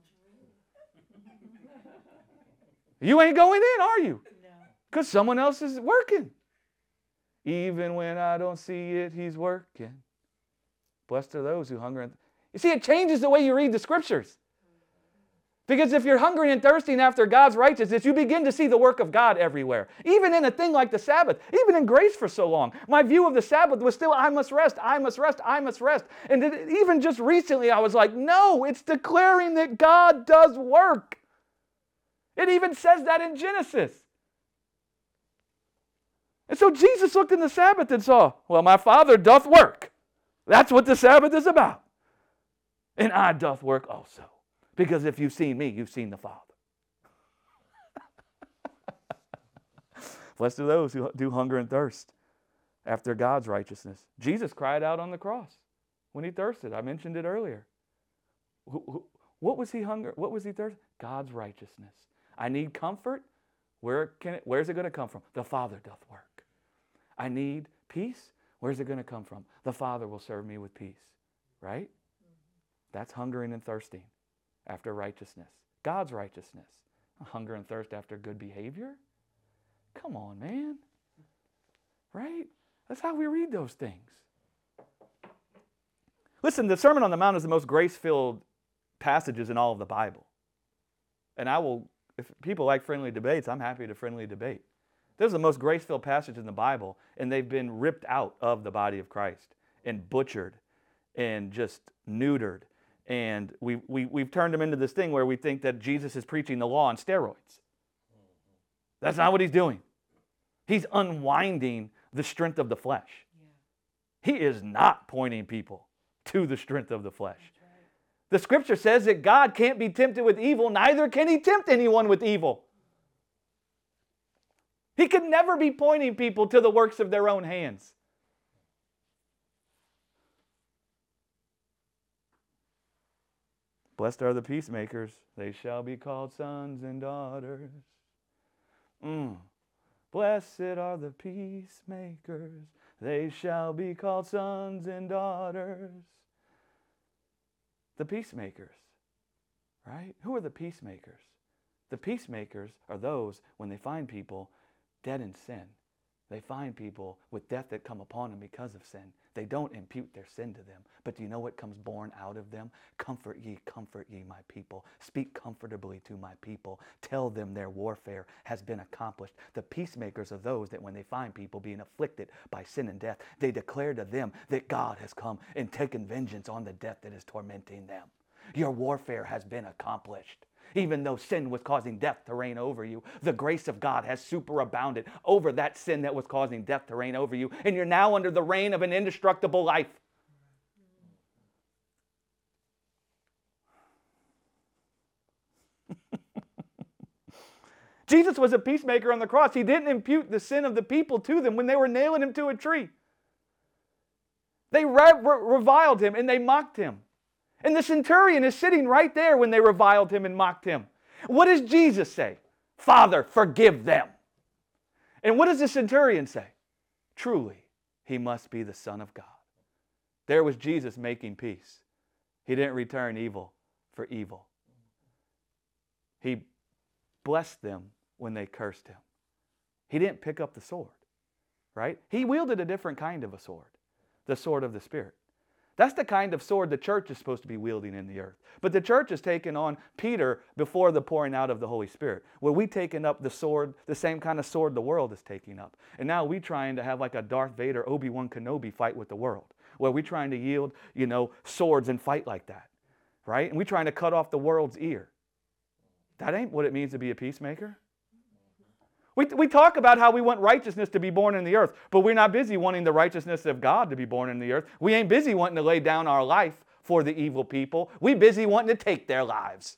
You ain't going in, are you? No. Because someone else is working. Even when I don't see it, he's working. Blessed are those who hunger and you see, it changes the way you read the scriptures. Because if you're hungry and thirsting after God's righteousness, you begin to see the work of God everywhere. Even in a thing like the Sabbath, even in grace for so long. My view of the Sabbath was still, I must rest, I must rest, I must rest. And even just recently, I was like, no, it's declaring that God does work. It even says that in Genesis. And so Jesus looked in the Sabbath and saw, well, my Father doth work. That's what the Sabbath is about. And I doth work also. Because if you've seen me, you've seen the Father. Blessed are those who do hunger and thirst after God's righteousness. Jesus cried out on the cross when he thirsted. I mentioned it earlier. Wh- wh- What was he hunger? What was he thirsty? God's righteousness. I need comfort. Where can it, where's it going to come from? The Father doth work. I need peace. Where's it going to come from? The Father will serve me with peace. Right? That's hungering and thirsting after righteousness. God's righteousness. Hunger and thirst after good behavior. Come on, man. Right? That's how we read those things. Listen, the Sermon on the Mount is the most grace filled passages in all of the Bible. And I will if people like friendly debates, I'm happy to friendly debate. This is the most grace filled passage in the Bible, and they've been ripped out of the body of Christ and butchered and just neutered. And we, we, we've turned them into this thing where we think that Jesus is preaching the law on steroids. That's not what he's doing. He's unwinding the strength of the flesh. He is not pointing people to the strength of the flesh. The scripture says that God can't be tempted with evil, neither can he tempt anyone with evil. He could never be pointing people to the works of their own hands. Blessed are the peacemakers, they shall be called sons and daughters. Mm. Blessed are the peacemakers, they shall be called sons and daughters. The peacemakers, right? Who are the peacemakers? The peacemakers are those when they find people dead in sin. They find people with death that come upon them because of sin. They don't impute their sin to them. But do you know what comes born out of them? Comfort ye, comfort ye, my people. Speak comfortably to my people. Tell them their warfare has been accomplished. The peacemakers are those that when they find people being afflicted by sin and death, they declare to them that God has come and taken vengeance on the death that is tormenting them. Your warfare has been accomplished. Even though sin was causing death to reign over you, the grace of God has superabounded over that sin that was causing death to reign over you. And you're now under the reign of an indestructible life. Jesus was a peacemaker on the cross. He didn't impute the sin of the people to them when they were nailing him to a tree. They re- re- reviled him and they mocked him. And the centurion is sitting right there when they reviled him and mocked him. What does Jesus say? Father, forgive them. And what does the centurion say? Truly, he must be the Son of God. There was Jesus making peace. He didn't return evil for evil. He blessed them when they cursed him. He didn't pick up the sword, right? He wielded a different kind of a sword, the sword of the Spirit. That's the kind of sword the church is supposed to be wielding in the earth. But the church has taken on Peter before the pouring out of the Holy Spirit, where we've taken up the sword, the same kind of sword the world is taking up. And now we're trying to have like a Darth Vader, Obi-Wan Kenobi fight with the world, where we're trying to yield, you know, swords and fight like that, right? And we're trying to cut off the world's ear. That ain't what it means to be a peacemaker. We, we talk about how we want righteousness to be born in the earth, but we're not busy wanting the righteousness of God to be born in the earth. We ain't busy wanting to lay down our life for the evil people. We busy wanting to take their lives.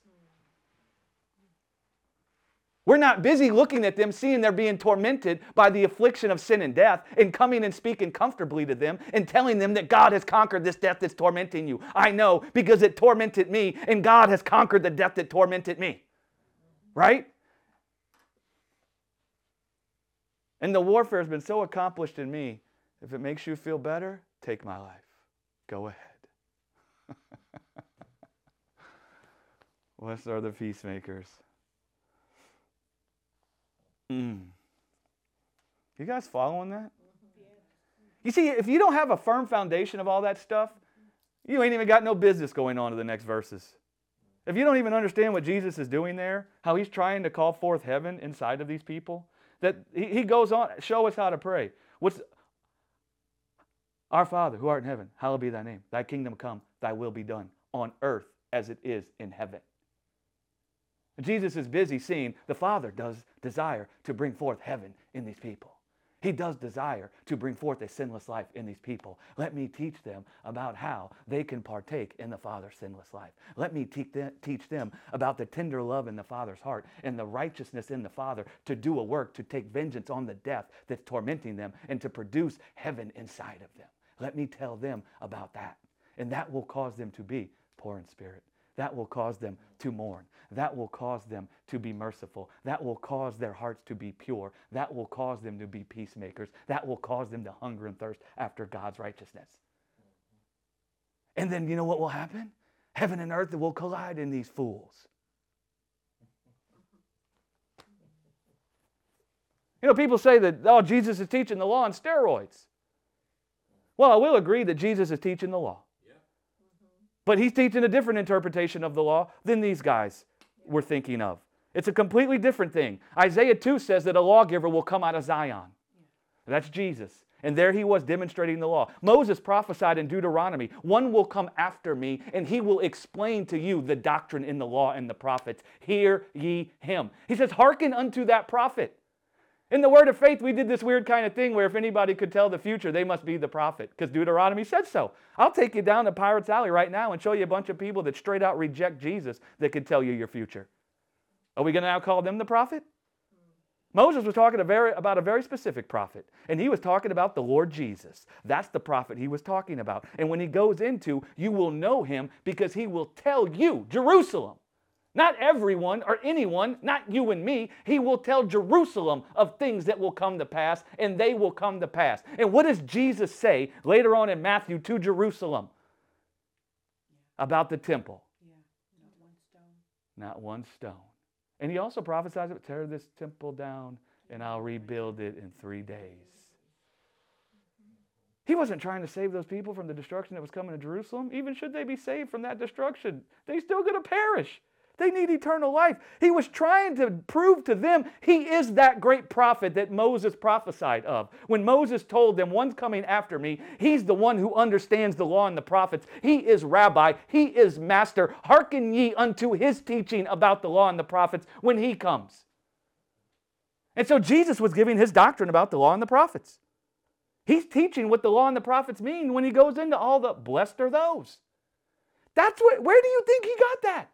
We're not busy looking at them, seeing they're being tormented by the affliction of sin and death, and coming and speaking comfortably to them and telling them that God has conquered this death that's tormenting you. I know because it tormented me, and God has conquered the death that tormented me. Right? And the warfare has been so accomplished in me. If it makes you feel better, take my life. Go ahead. Blessed are the peacemakers. Mm. You guys following that? You see, if you don't have a firm foundation of all that stuff, you ain't even got no business going on to the next verses. If you don't even understand what Jesus is doing there, how he's trying to call forth heaven inside of these people, that he, he goes on, show us how to pray. What's our Father who art in heaven, hallowed be thy name. Thy kingdom come, thy will be done on earth as it is in heaven. Jesus is busy seeing the Father does desire to bring forth heaven in these people. He does desire to bring forth a sinless life in these people. Let me teach them about how they can partake in the Father's sinless life. Let me teach them about the tender love in the Father's heart and the righteousness in the Father to do a work to take vengeance on the death that's tormenting them and to produce heaven inside of them. Let me tell them about that. And that will cause them to be poor in spirit. That will cause them to mourn. That will cause them to be merciful. That will cause their hearts to be pure. That will cause them to be peacemakers. That will cause them to hunger and thirst after God's righteousness. And then you know what will happen? Heaven and earth will collide in these fools. You know, people say that, oh, Jesus is teaching the law on steroids. Well, I will agree that Jesus is teaching the law. But he's teaching a different interpretation of the law than these guys were thinking of. It's a completely different thing. Isaiah 2 says that a lawgiver will come out of Zion. That's Jesus. And there he was demonstrating the law. Moses prophesied in Deuteronomy One will come after me, and he will explain to you the doctrine in the law and the prophets. Hear ye him. He says, Hearken unto that prophet. In the word of faith, we did this weird kind of thing where if anybody could tell the future, they must be the prophet, because Deuteronomy said so. I'll take you down to Pirates Alley right now and show you a bunch of people that straight out reject Jesus that could tell you your future. Are we going to now call them the prophet? Moses was talking very, about a very specific prophet, and he was talking about the Lord Jesus. That's the prophet he was talking about. And when he goes into, you will know him because he will tell you, Jerusalem, not everyone or anyone, not you and me. He will tell Jerusalem of things that will come to pass, and they will come to pass. And what does Jesus say later on in Matthew to Jerusalem about the temple? Yeah, not one stone. Not one stone. And he also prophesies, tear this temple down, and I'll rebuild it in three days. He wasn't trying to save those people from the destruction that was coming to Jerusalem. Even should they be saved from that destruction, they still going to perish. They need eternal life. He was trying to prove to them he is that great prophet that Moses prophesied of. When Moses told them, One's coming after me, he's the one who understands the law and the prophets. He is rabbi, he is master. Hearken ye unto his teaching about the law and the prophets when he comes. And so Jesus was giving his doctrine about the law and the prophets. He's teaching what the law and the prophets mean when he goes into all the blessed are those. That's what, where do you think he got that?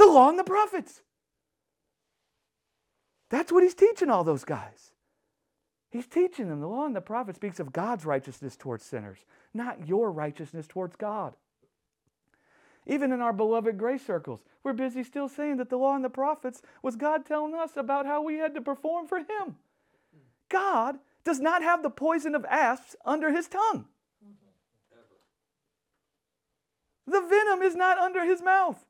The law and the prophets. That's what he's teaching all those guys. He's teaching them the law and the prophet speaks of God's righteousness towards sinners, not your righteousness towards God. Even in our beloved grace circles, we're busy still saying that the law and the prophets was God telling us about how we had to perform for Him. God does not have the poison of asps under His tongue. The venom is not under His mouth.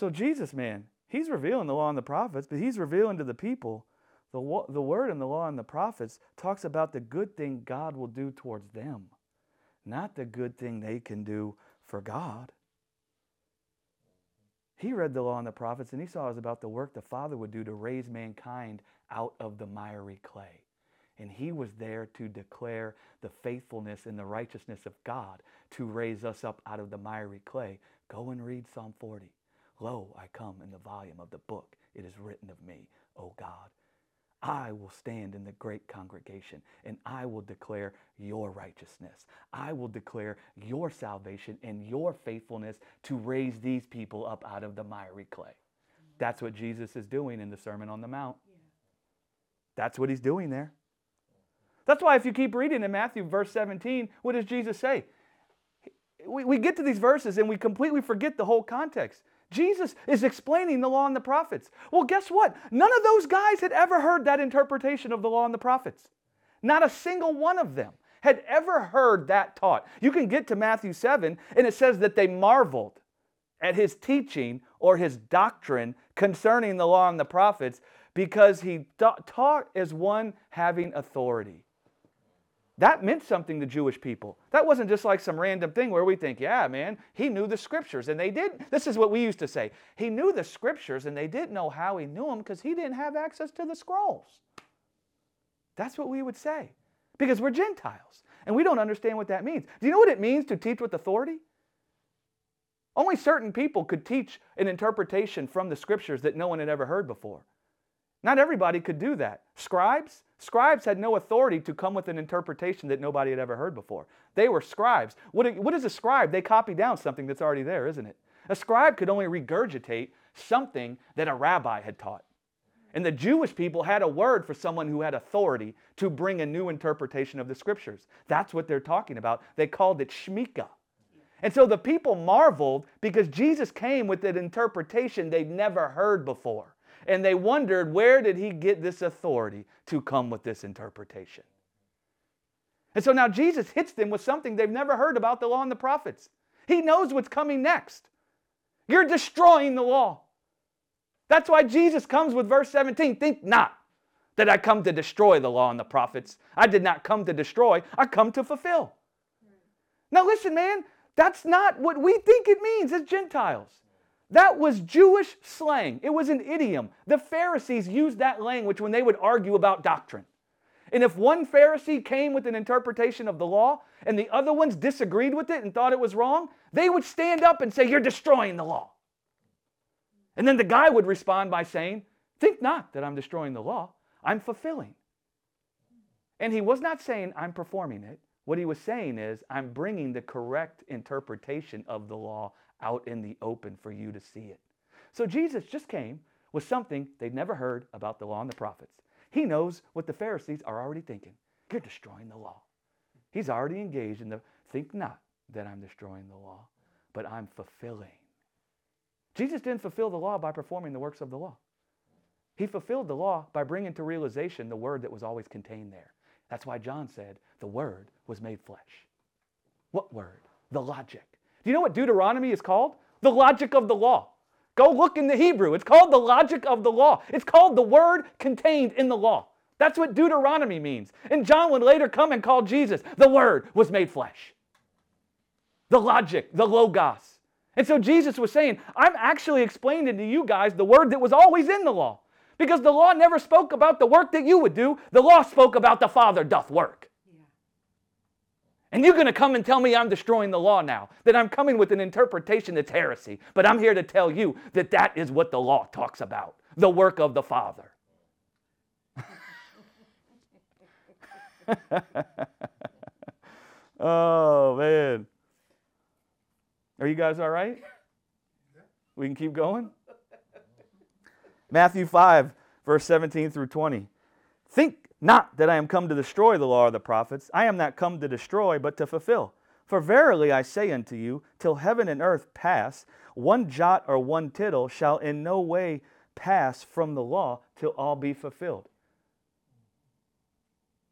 So, Jesus, man, He's revealing the law and the prophets, but He's revealing to the people the, the word and the law and the prophets talks about the good thing God will do towards them, not the good thing they can do for God. He read the law and the prophets and he saw it was about the work the Father would do to raise mankind out of the miry clay. And he was there to declare the faithfulness and the righteousness of God to raise us up out of the miry clay. Go and read Psalm 40. Lo, I come in the volume of the book. It is written of me, O God. I will stand in the great congregation and I will declare your righteousness. I will declare your salvation and your faithfulness to raise these people up out of the miry clay. That's what Jesus is doing in the Sermon on the Mount. That's what he's doing there. That's why, if you keep reading in Matthew, verse 17, what does Jesus say? We, we get to these verses and we completely forget the whole context. Jesus is explaining the law and the prophets. Well, guess what? None of those guys had ever heard that interpretation of the law and the prophets. Not a single one of them had ever heard that taught. You can get to Matthew 7, and it says that they marveled at his teaching or his doctrine concerning the law and the prophets because he taught as one having authority. That meant something to Jewish people. That wasn't just like some random thing where we think, yeah, man, he knew the scriptures and they didn't. This is what we used to say. He knew the scriptures and they didn't know how he knew them because he didn't have access to the scrolls. That's what we would say because we're Gentiles and we don't understand what that means. Do you know what it means to teach with authority? Only certain people could teach an interpretation from the scriptures that no one had ever heard before. Not everybody could do that. Scribes, scribes had no authority to come with an interpretation that nobody had ever heard before. They were scribes. What, is a scribe? They copy down something that's already there, isn't it? A scribe could only regurgitate something that a rabbi had taught. And the Jewish people had a word for someone who had authority to bring a new interpretation of the scriptures. That's what they're talking about. They called it shmika. And so the people marveled because Jesus came with an interpretation they'd never heard before and they wondered where did he get this authority to come with this interpretation. And so now Jesus hits them with something they've never heard about the law and the prophets. He knows what's coming next. You're destroying the law. That's why Jesus comes with verse 17 Think not that I come to destroy the law and the prophets. I did not come to destroy, I come to fulfill. Now, listen, man, that's not what we think it means as Gentiles. That was Jewish slang. It was an idiom. The Pharisees used that language when they would argue about doctrine. And if one Pharisee came with an interpretation of the law and the other ones disagreed with it and thought it was wrong, they would stand up and say, You're destroying the law. And then the guy would respond by saying, Think not that I'm destroying the law, I'm fulfilling. And he was not saying, I'm performing it. What he was saying is, I'm bringing the correct interpretation of the law out in the open for you to see it. So Jesus just came with something they'd never heard about the law and the prophets. He knows what the Pharisees are already thinking. You're destroying the law. He's already engaged in the think not that I'm destroying the law, but I'm fulfilling. Jesus didn't fulfill the law by performing the works of the law. He fulfilled the law by bringing to realization the word that was always contained there. That's why John said, the word was made flesh. What word? The logic. Do you know what Deuteronomy is called? The logic of the law. Go look in the Hebrew. It's called the logic of the law. It's called the word contained in the law. That's what Deuteronomy means. And John would later come and call Jesus, the word was made flesh. The logic, the logos. And so Jesus was saying, I'm actually explaining to you guys the word that was always in the law. Because the law never spoke about the work that you would do, the law spoke about the Father doth work. And you're going to come and tell me I'm destroying the law now, that I'm coming with an interpretation that's heresy. But I'm here to tell you that that is what the law talks about the work of the Father. oh, man. Are you guys all right? We can keep going? Matthew 5, verse 17 through 20. Think not that I am come to destroy the law of the prophets. I am not come to destroy, but to fulfill. For verily I say unto you, till heaven and earth pass, one jot or one tittle shall in no way pass from the law till all be fulfilled.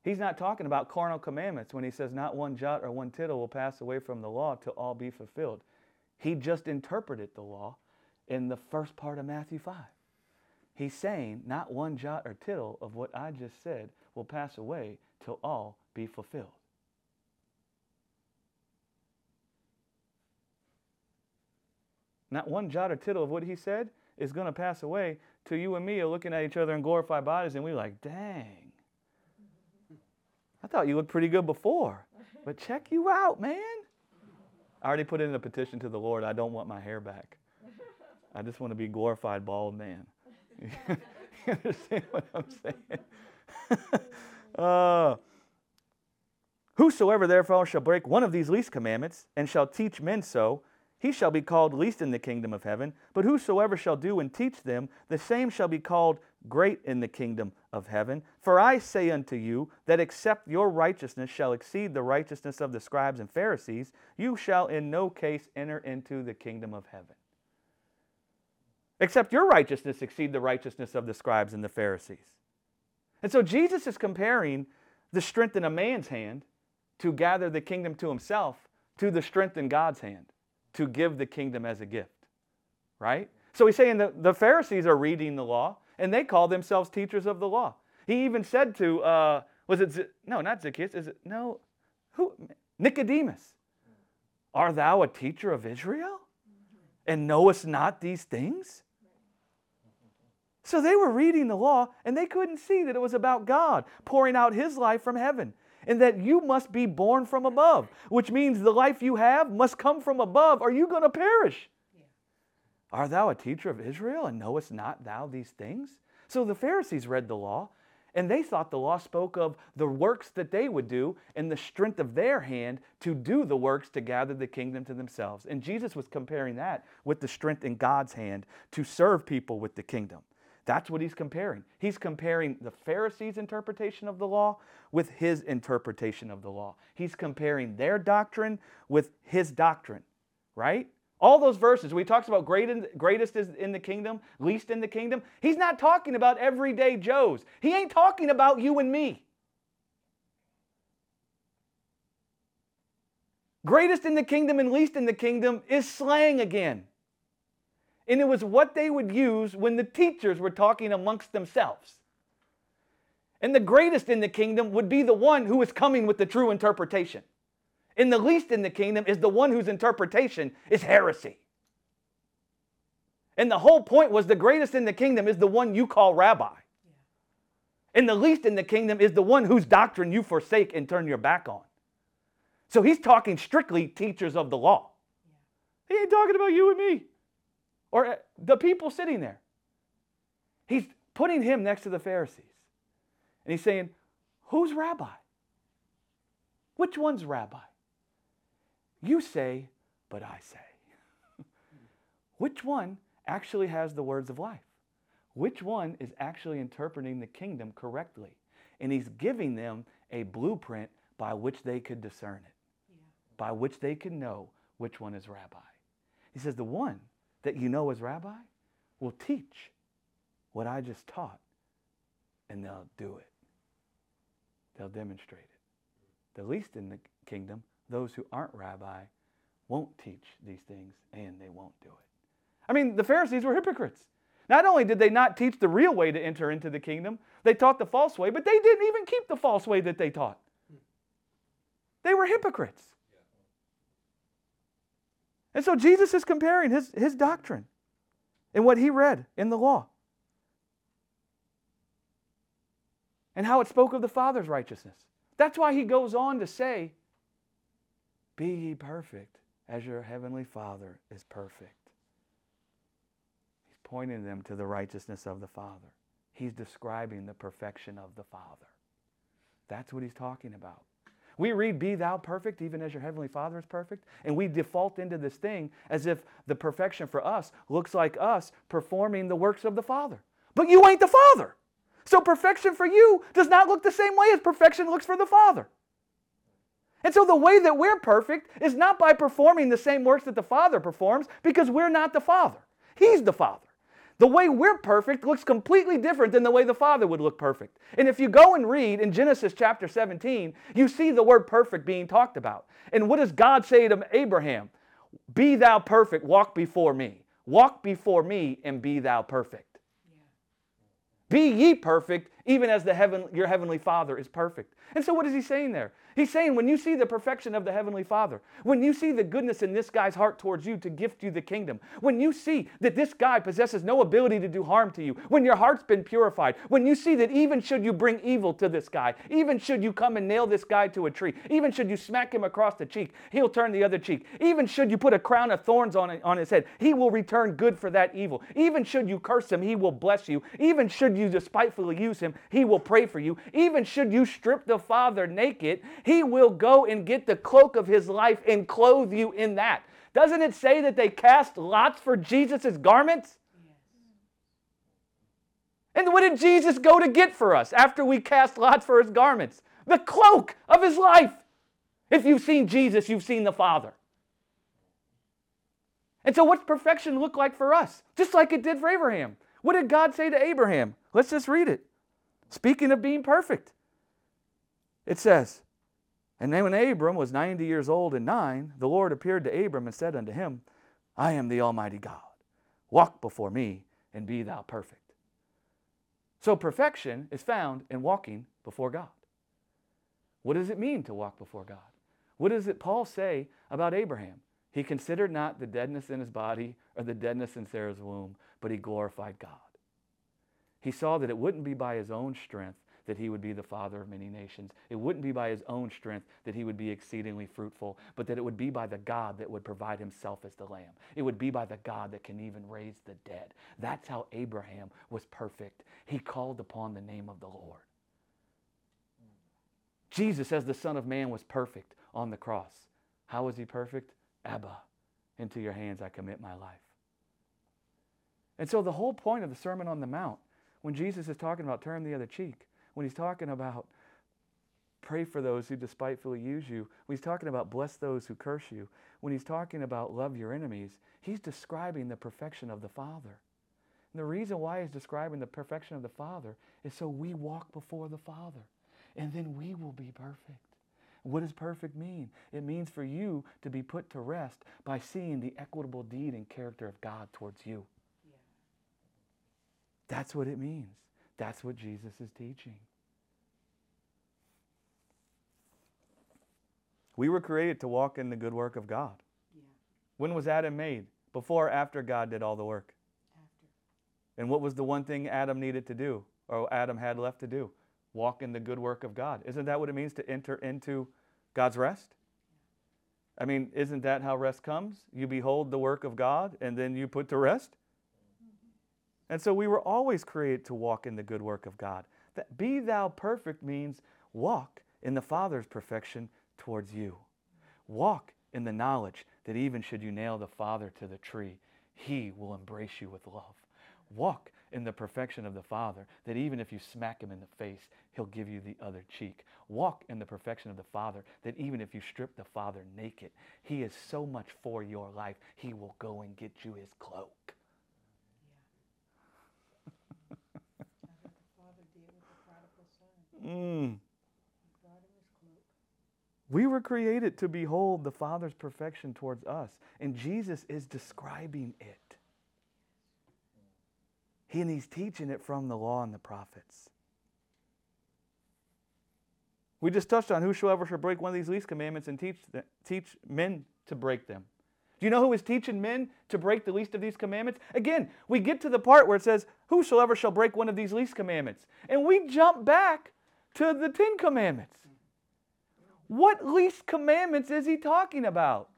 He's not talking about carnal commandments when he says, Not one jot or one tittle will pass away from the law till all be fulfilled. He just interpreted the law in the first part of Matthew 5. He's saying, Not one jot or tittle of what I just said will pass away till all be fulfilled. Not one jot or tittle of what he said is going to pass away till you and me are looking at each other in glorified bodies and we're like, dang. I thought you looked pretty good before, but check you out, man. I already put in a petition to the Lord. I don't want my hair back. I just want to be glorified bald man. You understand what I'm saying? uh, Whosoever therefore shall break one of these least commandments and shall teach men so, he shall be called least in the kingdom of heaven. But whosoever shall do and teach them, the same shall be called great in the kingdom of heaven. For I say unto you that except your righteousness shall exceed the righteousness of the scribes and Pharisees, you shall in no case enter into the kingdom of heaven. Except your righteousness exceed the righteousness of the scribes and the Pharisees. And so Jesus is comparing the strength in a man's hand to gather the kingdom to himself to the strength in God's hand to give the kingdom as a gift. Right? So he's saying that the Pharisees are reading the law and they call themselves teachers of the law. He even said to, uh, was it, Z- no, not Zacchaeus, is it, no, who? Nicodemus. Are thou a teacher of Israel and knowest not these things? So they were reading the law and they couldn't see that it was about God pouring out his life from heaven and that you must be born from above, which means the life you have must come from above, or you going to perish. Yeah. Art thou a teacher of Israel, and knowest not thou these things? So the Pharisees read the law, and they thought the law spoke of the works that they would do and the strength of their hand to do the works to gather the kingdom to themselves. And Jesus was comparing that with the strength in God's hand to serve people with the kingdom. That's what he's comparing. He's comparing the Pharisees' interpretation of the law with his interpretation of the law. He's comparing their doctrine with his doctrine, right? All those verses, we talks about greatest is in the kingdom, least in the kingdom. He's not talking about everyday Joes. He ain't talking about you and me. Greatest in the kingdom and least in the kingdom is slang again. And it was what they would use when the teachers were talking amongst themselves. And the greatest in the kingdom would be the one who is coming with the true interpretation. And the least in the kingdom is the one whose interpretation is heresy. And the whole point was the greatest in the kingdom is the one you call rabbi. And the least in the kingdom is the one whose doctrine you forsake and turn your back on. So he's talking strictly teachers of the law. He ain't talking about you and me or uh, the people sitting there. He's putting him next to the Pharisees. And he's saying, Who's rabbi? Which one's rabbi? You say, but I say. Which one actually has the words of life? Which one is actually interpreting the kingdom correctly? And he's giving them a blueprint by which they could discern it, by which they can know which one is rabbi. He says, The one that you know as rabbi will teach what I just taught, and they'll do it. They'll demonstrate it. The least in the kingdom, those who aren't rabbi, won't teach these things and they won't do it. I mean, the Pharisees were hypocrites. Not only did they not teach the real way to enter into the kingdom, they taught the false way, but they didn't even keep the false way that they taught. They were hypocrites. And so Jesus is comparing his, his doctrine and what he read in the law and how it spoke of the Father's righteousness. That's why he goes on to say, Be ye perfect as your heavenly Father is perfect. He's pointing them to the righteousness of the Father. He's describing the perfection of the Father. That's what he's talking about. We read, Be thou perfect, even as your heavenly Father is perfect. And we default into this thing as if the perfection for us looks like us performing the works of the Father. But you ain't the Father. So perfection for you does not look the same way as perfection looks for the Father. And so the way that we're perfect is not by performing the same works that the Father performs because we're not the Father. He's the Father. The way we're perfect looks completely different than the way the Father would look perfect. And if you go and read in Genesis chapter 17, you see the word perfect being talked about. And what does God say to Abraham? Be thou perfect, walk before me. Walk before me and be thou perfect. Be ye perfect, even as the heaven, your heavenly Father is perfect. And so, what is he saying there? He's saying, when you see the perfection of the Heavenly Father, when you see the goodness in this guy's heart towards you to gift you the kingdom, when you see that this guy possesses no ability to do harm to you, when your heart's been purified, when you see that even should you bring evil to this guy, even should you come and nail this guy to a tree, even should you smack him across the cheek, he'll turn the other cheek. Even should you put a crown of thorns on, on his head, he will return good for that evil. Even should you curse him, he will bless you. Even should you despitefully use him, he will pray for you. Even should you strip the Father naked, he will go and get the cloak of his life and clothe you in that. Doesn't it say that they cast lots for Jesus' garments? And what did Jesus go to get for us after we cast lots for his garments? The cloak of his life. If you've seen Jesus, you've seen the Father. And so, what's perfection look like for us? Just like it did for Abraham. What did God say to Abraham? Let's just read it. Speaking of being perfect, it says, And then when Abram was 90 years old and nine, the Lord appeared to Abram and said unto him, I am the Almighty God. Walk before me and be thou perfect. So, perfection is found in walking before God. What does it mean to walk before God? What does it Paul say about Abraham? He considered not the deadness in his body or the deadness in Sarah's womb, but he glorified God. He saw that it wouldn't be by his own strength that he would be the father of many nations. It wouldn't be by his own strength that he would be exceedingly fruitful, but that it would be by the God that would provide himself as the lamb. It would be by the God that can even raise the dead. That's how Abraham was perfect. He called upon the name of the Lord. Jesus, as the Son of Man, was perfect on the cross. How was he perfect? Abba, into your hands I commit my life. And so the whole point of the Sermon on the Mount, when Jesus is talking about turn the other cheek, when he's talking about pray for those who despitefully use you, when he's talking about bless those who curse you, when he's talking about love your enemies, he's describing the perfection of the Father. And the reason why he's describing the perfection of the Father is so we walk before the Father, and then we will be perfect. What does perfect mean? It means for you to be put to rest by seeing the equitable deed and character of God towards you. That's what it means. That's what Jesus is teaching. We were created to walk in the good work of God. Yeah. When was Adam made? Before or after God did all the work? After. And what was the one thing Adam needed to do, or Adam had left to do? Walk in the good work of God. Isn't that what it means to enter into God's rest? I mean, isn't that how rest comes? You behold the work of God and then you put to rest? And so we were always created to walk in the good work of God. That be thou perfect means walk in the Father's perfection towards you. Walk in the knowledge that even should you nail the Father to the tree, he will embrace you with love. Walk in the perfection of the Father, that even if you smack him in the face, he'll give you the other cheek. Walk in the perfection of the Father, that even if you strip the Father naked, he is so much for your life, he will go and get you his cloak. That's what the father did with the prodigal son. Mm. We were created to behold the Father's perfection towards us, and Jesus is describing it. He, and he's teaching it from the law and the prophets. We just touched on whosoever shall break one of these least commandments and teach, teach men to break them. Do you know who is teaching men to break the least of these commandments? Again, we get to the part where it says, Whosoever shall break one of these least commandments. And we jump back to the Ten Commandments. What least commandments is he talking about?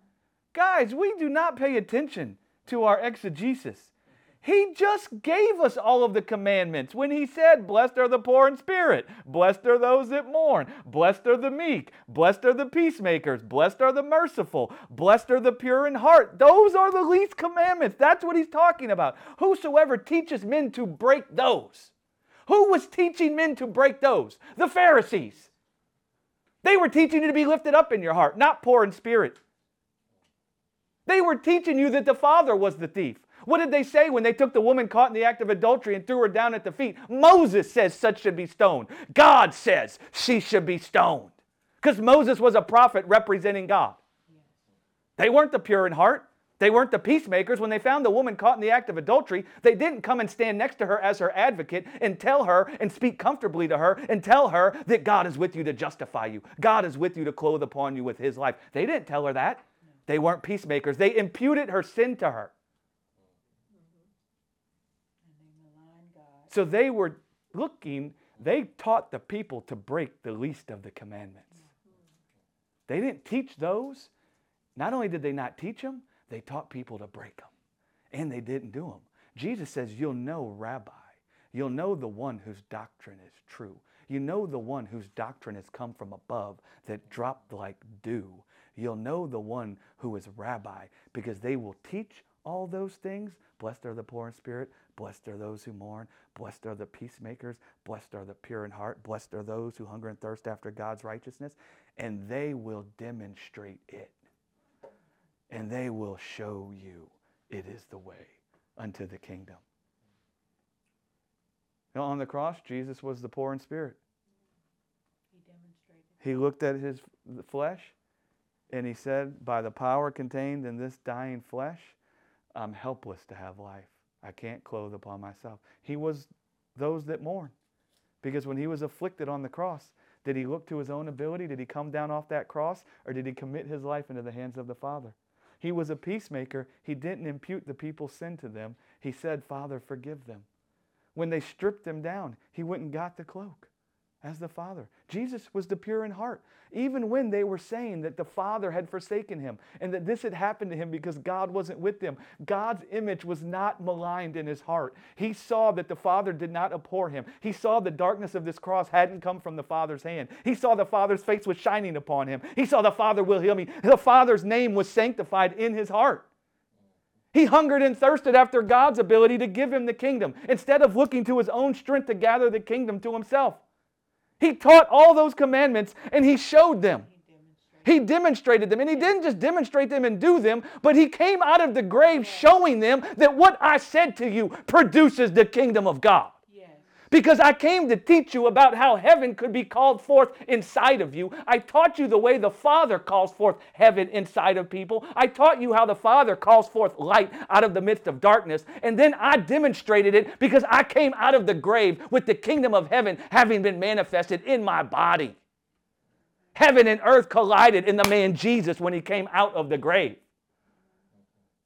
Guys, we do not pay attention to our exegesis. He just gave us all of the commandments when he said, Blessed are the poor in spirit, blessed are those that mourn, blessed are the meek, blessed are the peacemakers, blessed are the merciful, blessed are the pure in heart. Those are the least commandments. That's what he's talking about. Whosoever teaches men to break those. Who was teaching men to break those? The Pharisees. They were teaching you to be lifted up in your heart, not poor in spirit. They were teaching you that the Father was the thief. What did they say when they took the woman caught in the act of adultery and threw her down at the feet? Moses says such should be stoned. God says she should be stoned. Because Moses was a prophet representing God. They weren't the pure in heart. They weren't the peacemakers. When they found the woman caught in the act of adultery, they didn't come and stand next to her as her advocate and tell her and speak comfortably to her and tell her that God is with you to justify you. God is with you to clothe upon you with his life. They didn't tell her that. They weren't peacemakers. They imputed her sin to her. So they were looking, they taught the people to break the least of the commandments. They didn't teach those. Not only did they not teach them, they taught people to break them. And they didn't do them. Jesus says, You'll know Rabbi. You'll know the one whose doctrine is true. You know the one whose doctrine has come from above that dropped like dew. You'll know the one who is Rabbi because they will teach all those things. Blessed are the poor in spirit. Blessed are those who mourn. Blessed are the peacemakers. Blessed are the pure in heart. Blessed are those who hunger and thirst after God's righteousness. And they will demonstrate it. And they will show you it is the way unto the kingdom. Now, on the cross, Jesus was the poor in spirit. He demonstrated. He looked at his flesh and he said, By the power contained in this dying flesh, I'm helpless to have life. I can't clothe upon myself. He was those that mourn. Because when he was afflicted on the cross, did he look to his own ability? Did he come down off that cross? Or did he commit his life into the hands of the Father? He was a peacemaker. He didn't impute the people's sin to them. He said, Father, forgive them. When they stripped him down, he went and got the cloak as the Father. Jesus was the pure in heart. Even when they were saying that the Father had forsaken him and that this had happened to him because God wasn't with him, God's image was not maligned in his heart. He saw that the Father did not abhor him. He saw the darkness of this cross hadn't come from the Father's hand. He saw the Father's face was shining upon him. He saw the Father will heal me. The Father's name was sanctified in his heart. He hungered and thirsted after God's ability to give him the kingdom instead of looking to his own strength to gather the kingdom to himself. He taught all those commandments and he showed them. He demonstrated. Them. And he didn't just demonstrate them and do them, but he came out of the grave showing them that what I said to you produces the kingdom of God. Because I came to teach you about how heaven could be called forth inside of you. I taught you the way the Father calls forth heaven inside of people. I taught you how the Father calls forth light out of the midst of darkness. And then I demonstrated it because I came out of the grave with the kingdom of heaven having been manifested in my body. Heaven and earth collided in the man Jesus when he came out of the grave.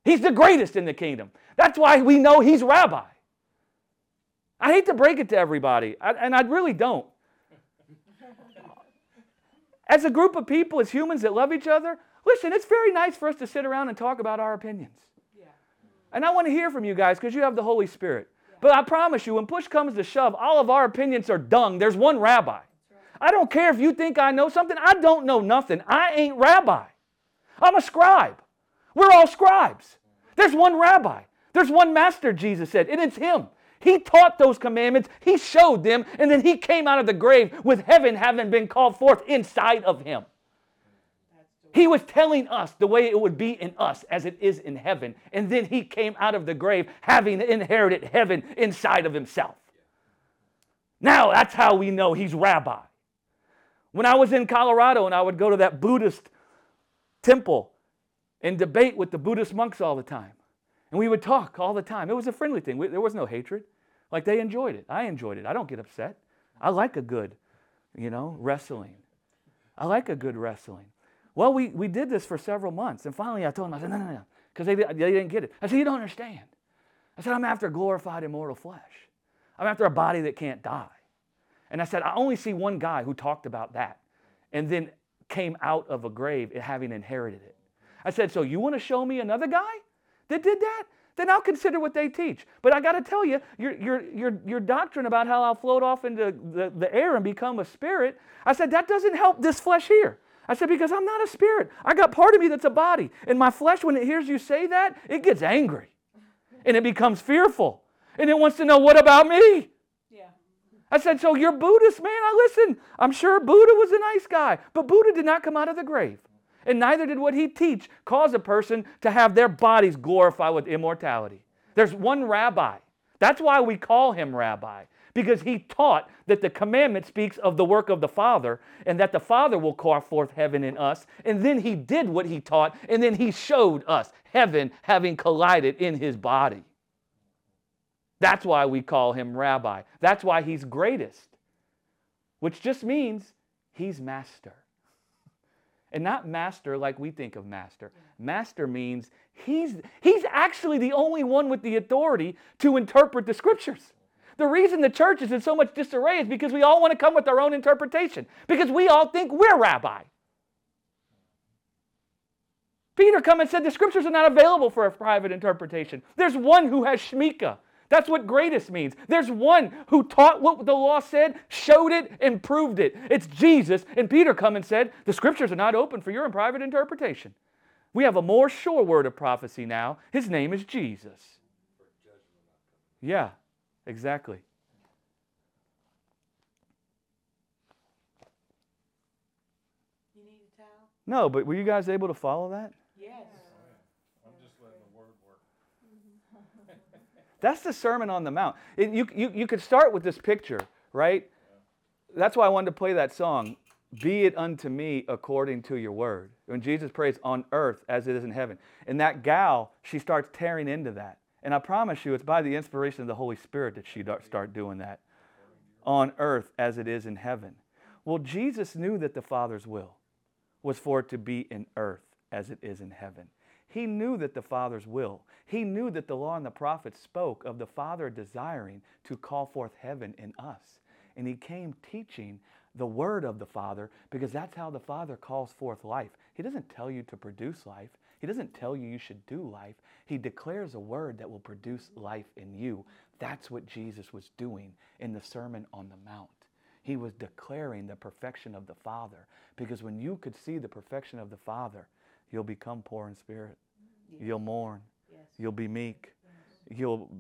He's the greatest in the kingdom. That's why we know he's rabbi. I hate to break it to everybody, and I really don't. As a group of people, as humans that love each other, listen, it's very nice for us to sit around and talk about our opinions. Yeah. And I want to hear from you guys because you have the Holy Spirit. But I promise you, when push comes to shove, all of our opinions are dung. There's one rabbi. I don't care if you think I know something, I don't know nothing. I ain't rabbi. I'm a scribe. We're all scribes. There's one rabbi. There's one master, Jesus said, and it's him. He taught those commandments, he showed them, and then he came out of the grave with heaven having been called forth inside of him. He was telling us the way it would be in us as it is in heaven. And then he came out of the grave having inherited heaven inside of himself. Now that's how we know he's rabbi. When I was in Colorado and I would go to that Buddhist temple and debate with the Buddhist monks all the time. And we would talk all the time. It was a friendly thing. There was no hatred. Like they enjoyed it. I enjoyed it. I don't get upset. I like a good, you know, wrestling. I like a good wrestling. Well, we, we did this for several months. And finally I told them, I said, no, no, no, because they, they didn't get it. I said, you don't understand. I said, I'm after glorified immortal flesh. I'm after a body that can't die. And I said, I only see one guy who talked about that and then came out of a grave having inherited it. I said, So you want to show me another guy that did that? Then I'll consider what they teach. But I got to tell you, your, your, your, your doctrine about how I'll float off into the, the air and become a spirit, I said, that doesn't help this flesh here. I said, because I'm not a spirit. I got part of me that's a body. And my flesh, when it hears you say that, it gets angry and it becomes fearful. And it wants to know, what about me? Yeah. I said, So you're Buddhist, man? I listen. I'm sure Buddha was a nice guy, but Buddha did not come out of the grave. And neither did what he teach cause a person to have their bodies glorified with immortality. There's one rabbi. That's why we call him rabbi, because he taught that the commandment speaks of the work of the Father and that the Father will call forth heaven in us. And then he did what he taught, and then he showed us heaven having collided in his body. That's why we call him rabbi. That's why he's greatest, which just means he's master. And not master like we think of master. Master means he's, he's actually the only one with the authority to interpret the scriptures. The reason the church is in so much disarray is because we all want to come with our own interpretation, because we all think we're rabbi. Peter come and said the scriptures are not available for a private interpretation. There's one who has shmika. That's what greatest means. There's one who taught what the law said, showed it, and proved it. It's Jesus. And Peter come and said, the scriptures are not open for your private interpretation. We have a more sure word of prophecy now. His name is Jesus. Yeah, exactly. You need a towel? No, but were you guys able to follow that? Yes. That's the Sermon on the Mount. It- you, you, you could start with this picture, right? That's why I wanted to play that song, Be It Unto Me According to Your Word. When Jesus prays on earth as it is in heaven. And that gal, she starts tearing into that. And I promise you, it's by the inspiration of the Holy Spirit that she start doing that. On earth as it is in heaven. Well, Jesus knew that the Father's will was for it to be in earth as it is in heaven. He knew that the Father's will, he knew that the law and the prophets spoke of the Father desiring to call forth heaven in us. And he came teaching the word of the Father because that's how the Father calls forth life. He doesn't tell you to produce life, he doesn't tell you you should do life. He declares a word that will produce life in you. That's what Jesus was doing in the Sermon on the Mount. He was declaring the perfection of the Father because when you could see the perfection of the Father, you'll become poor in spirit. You'll mourn. You'll be meek. You'll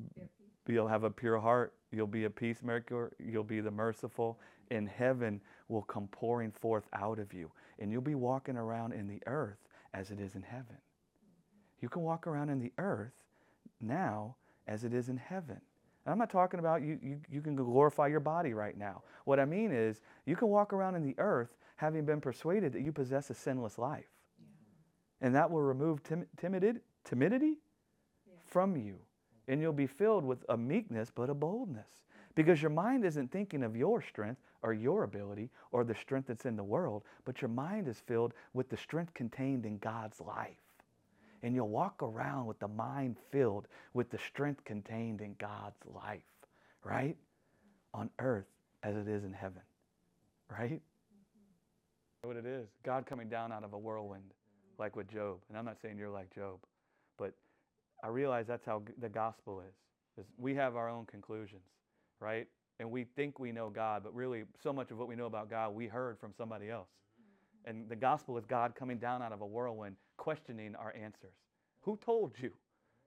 you'll have a pure heart. You'll be a peacemaker. You'll be the merciful. And heaven will come pouring forth out of you. And you'll be walking around in the earth as it is in heaven. You can walk around in the earth now as it is in heaven. And I'm not talking about you, you, you can glorify your body right now. What I mean is, you can walk around in the earth having been persuaded that you possess a sinless life. And that will remove tim- timidity, timidity from you. And you'll be filled with a meekness, but a boldness. Because your mind isn't thinking of your strength or your ability or the strength that's in the world, but your mind is filled with the strength contained in God's life. And you'll walk around with the mind filled with the strength contained in God's life, right? on earth as it is in heaven. Right? Mm-hmm. What it is. God coming down out of a whirlwind, like with Job. And I'm not saying you're like Job, but I realize that's how the gospel is. is we have our own conclusions, right? And we think we know God, but really, so much of what we know about God, we heard from somebody else. Mm-hmm. And the gospel is God coming down out of a whirlwind, questioning our answers. Who told you,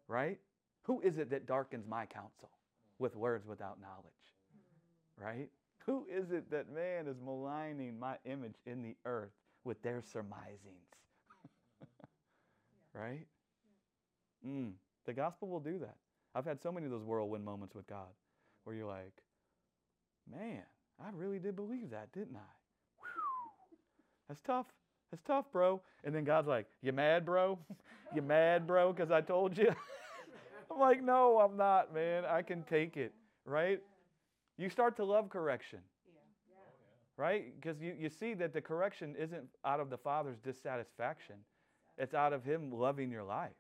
right? Who is it that darkens my counsel with words without knowledge, right? Who is it that man is maligning my image in the earth with their surmisings, right? Mm, the gospel will do that. I've had so many of those whirlwind moments with God where you're like, man, I really did believe that, didn't I? Whew. That's tough. That's tough, bro. And then God's like, You mad, bro? you mad, bro, because I told you? I'm like, No, I'm not, man. I can take it, right? You start to love correction, Yeah. right? Because you, you see that the correction isn't out of the Father's dissatisfaction, it's out of Him loving your life,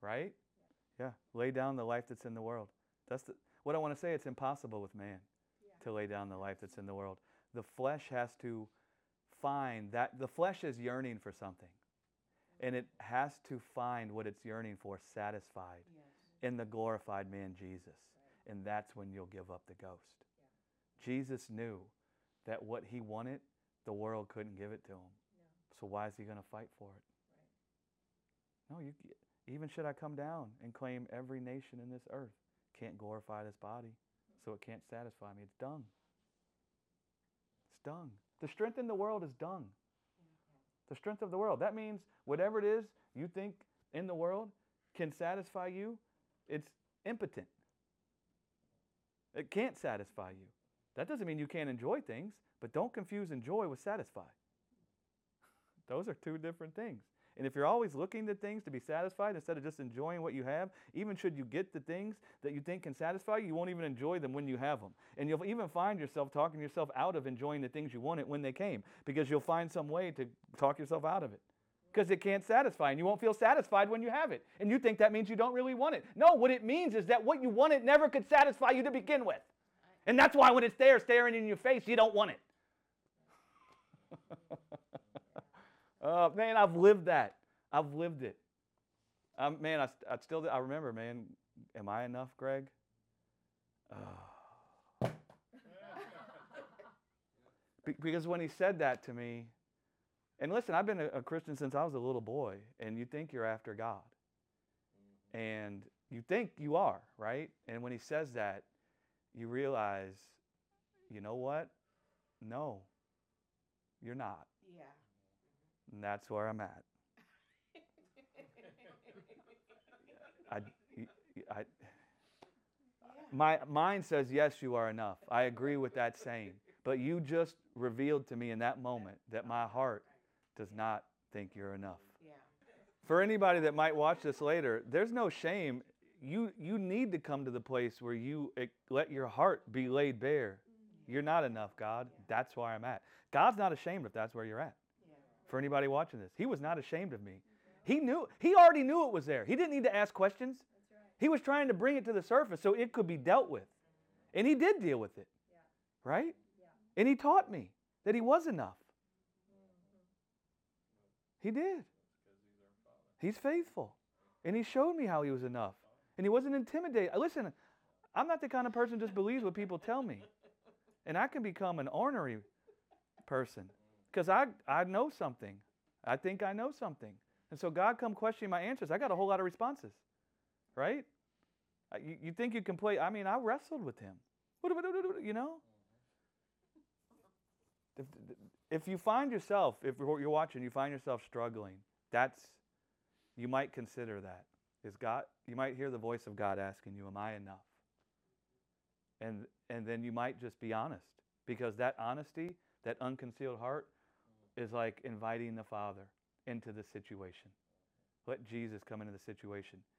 right? Yeah. Lay down the life that's in the world. That's the, what I want to say. It's impossible with man to lay down the life that's in the world. The flesh has to find that the flesh is yearning for something. And it has to find what it's yearning for satisfied Yes. in the glorified man Jesus. And that's when you'll give up the ghost. Jesus knew that what he wanted, the world couldn't give it to him. So why is he going to fight for it? No, you even should I come down and claim every nation in this earth can't glorify this body, so it can't satisfy me. It's dung. It's dung. The strength in the world is dung. The strength of the world. That means whatever it is you think in the world can satisfy you, it's impotent. It can't satisfy you. That doesn't mean you can't enjoy things, but don't confuse enjoy with satisfy. Those are two different things. And if you're always looking to things to be satisfied instead of just enjoying what you have, even should you get the things that you think can satisfy you, you won't even enjoy them when you have them. And you'll even find yourself talking yourself out of enjoying the things you wanted when they came because you'll find some way to talk yourself out of it. Because it can't satisfy, and you won't feel satisfied when you have it. And you think that means you don't really want it. No, what it means is that what you wanted never could satisfy you to begin with. And that's why when it's there staring in your face, you don't want it. Oh man, I've lived that. I've lived it. Um, man, I, I still I remember, man. Am I enough, Greg? Be- because when he said that to me, and listen, I've been a, a Christian since I was a little boy, and you think you're after God, and you think you are, right? And when he says that, you realize, you know what? No, you're not. And that's where I'm at. I, I, my mind says, yes, you are enough. I agree with that saying. But you just revealed to me in that moment that my heart does not think you're enough. Yeah. For anybody that might watch this later, there's no shame. You, you need to come to the place where you eh, let your heart be laid bare. You're not enough, God. That's where I'm at. God's not ashamed if that's where you're at. For anybody watching this. He was not ashamed of me. He knew he already knew it was there. He didn't need to ask questions. He was trying to bring it to the surface so it could be dealt with. And he did deal with it. Right? And he taught me that he was enough. Mm-hmm. He did. He's faithful. And he showed me how he was enough. And he wasn't intimidated. Listen, I'm not the kind of person who just believes what people tell me. And I can become an ornery person because I, I know something. I think I know something. And so God come questioning my answers. I got a whole lot of responses, right? You, you think you can play? I mean, I wrestled with him. You know? If, if you find yourself, if you're watching, you find yourself struggling, that's, you might consider that. Is God, you might hear the voice of God asking you, Am I enough? And, and then you might just be honest because that honesty, that unconcealed heart, is like inviting the Father into the situation. Let Jesus come into the situation.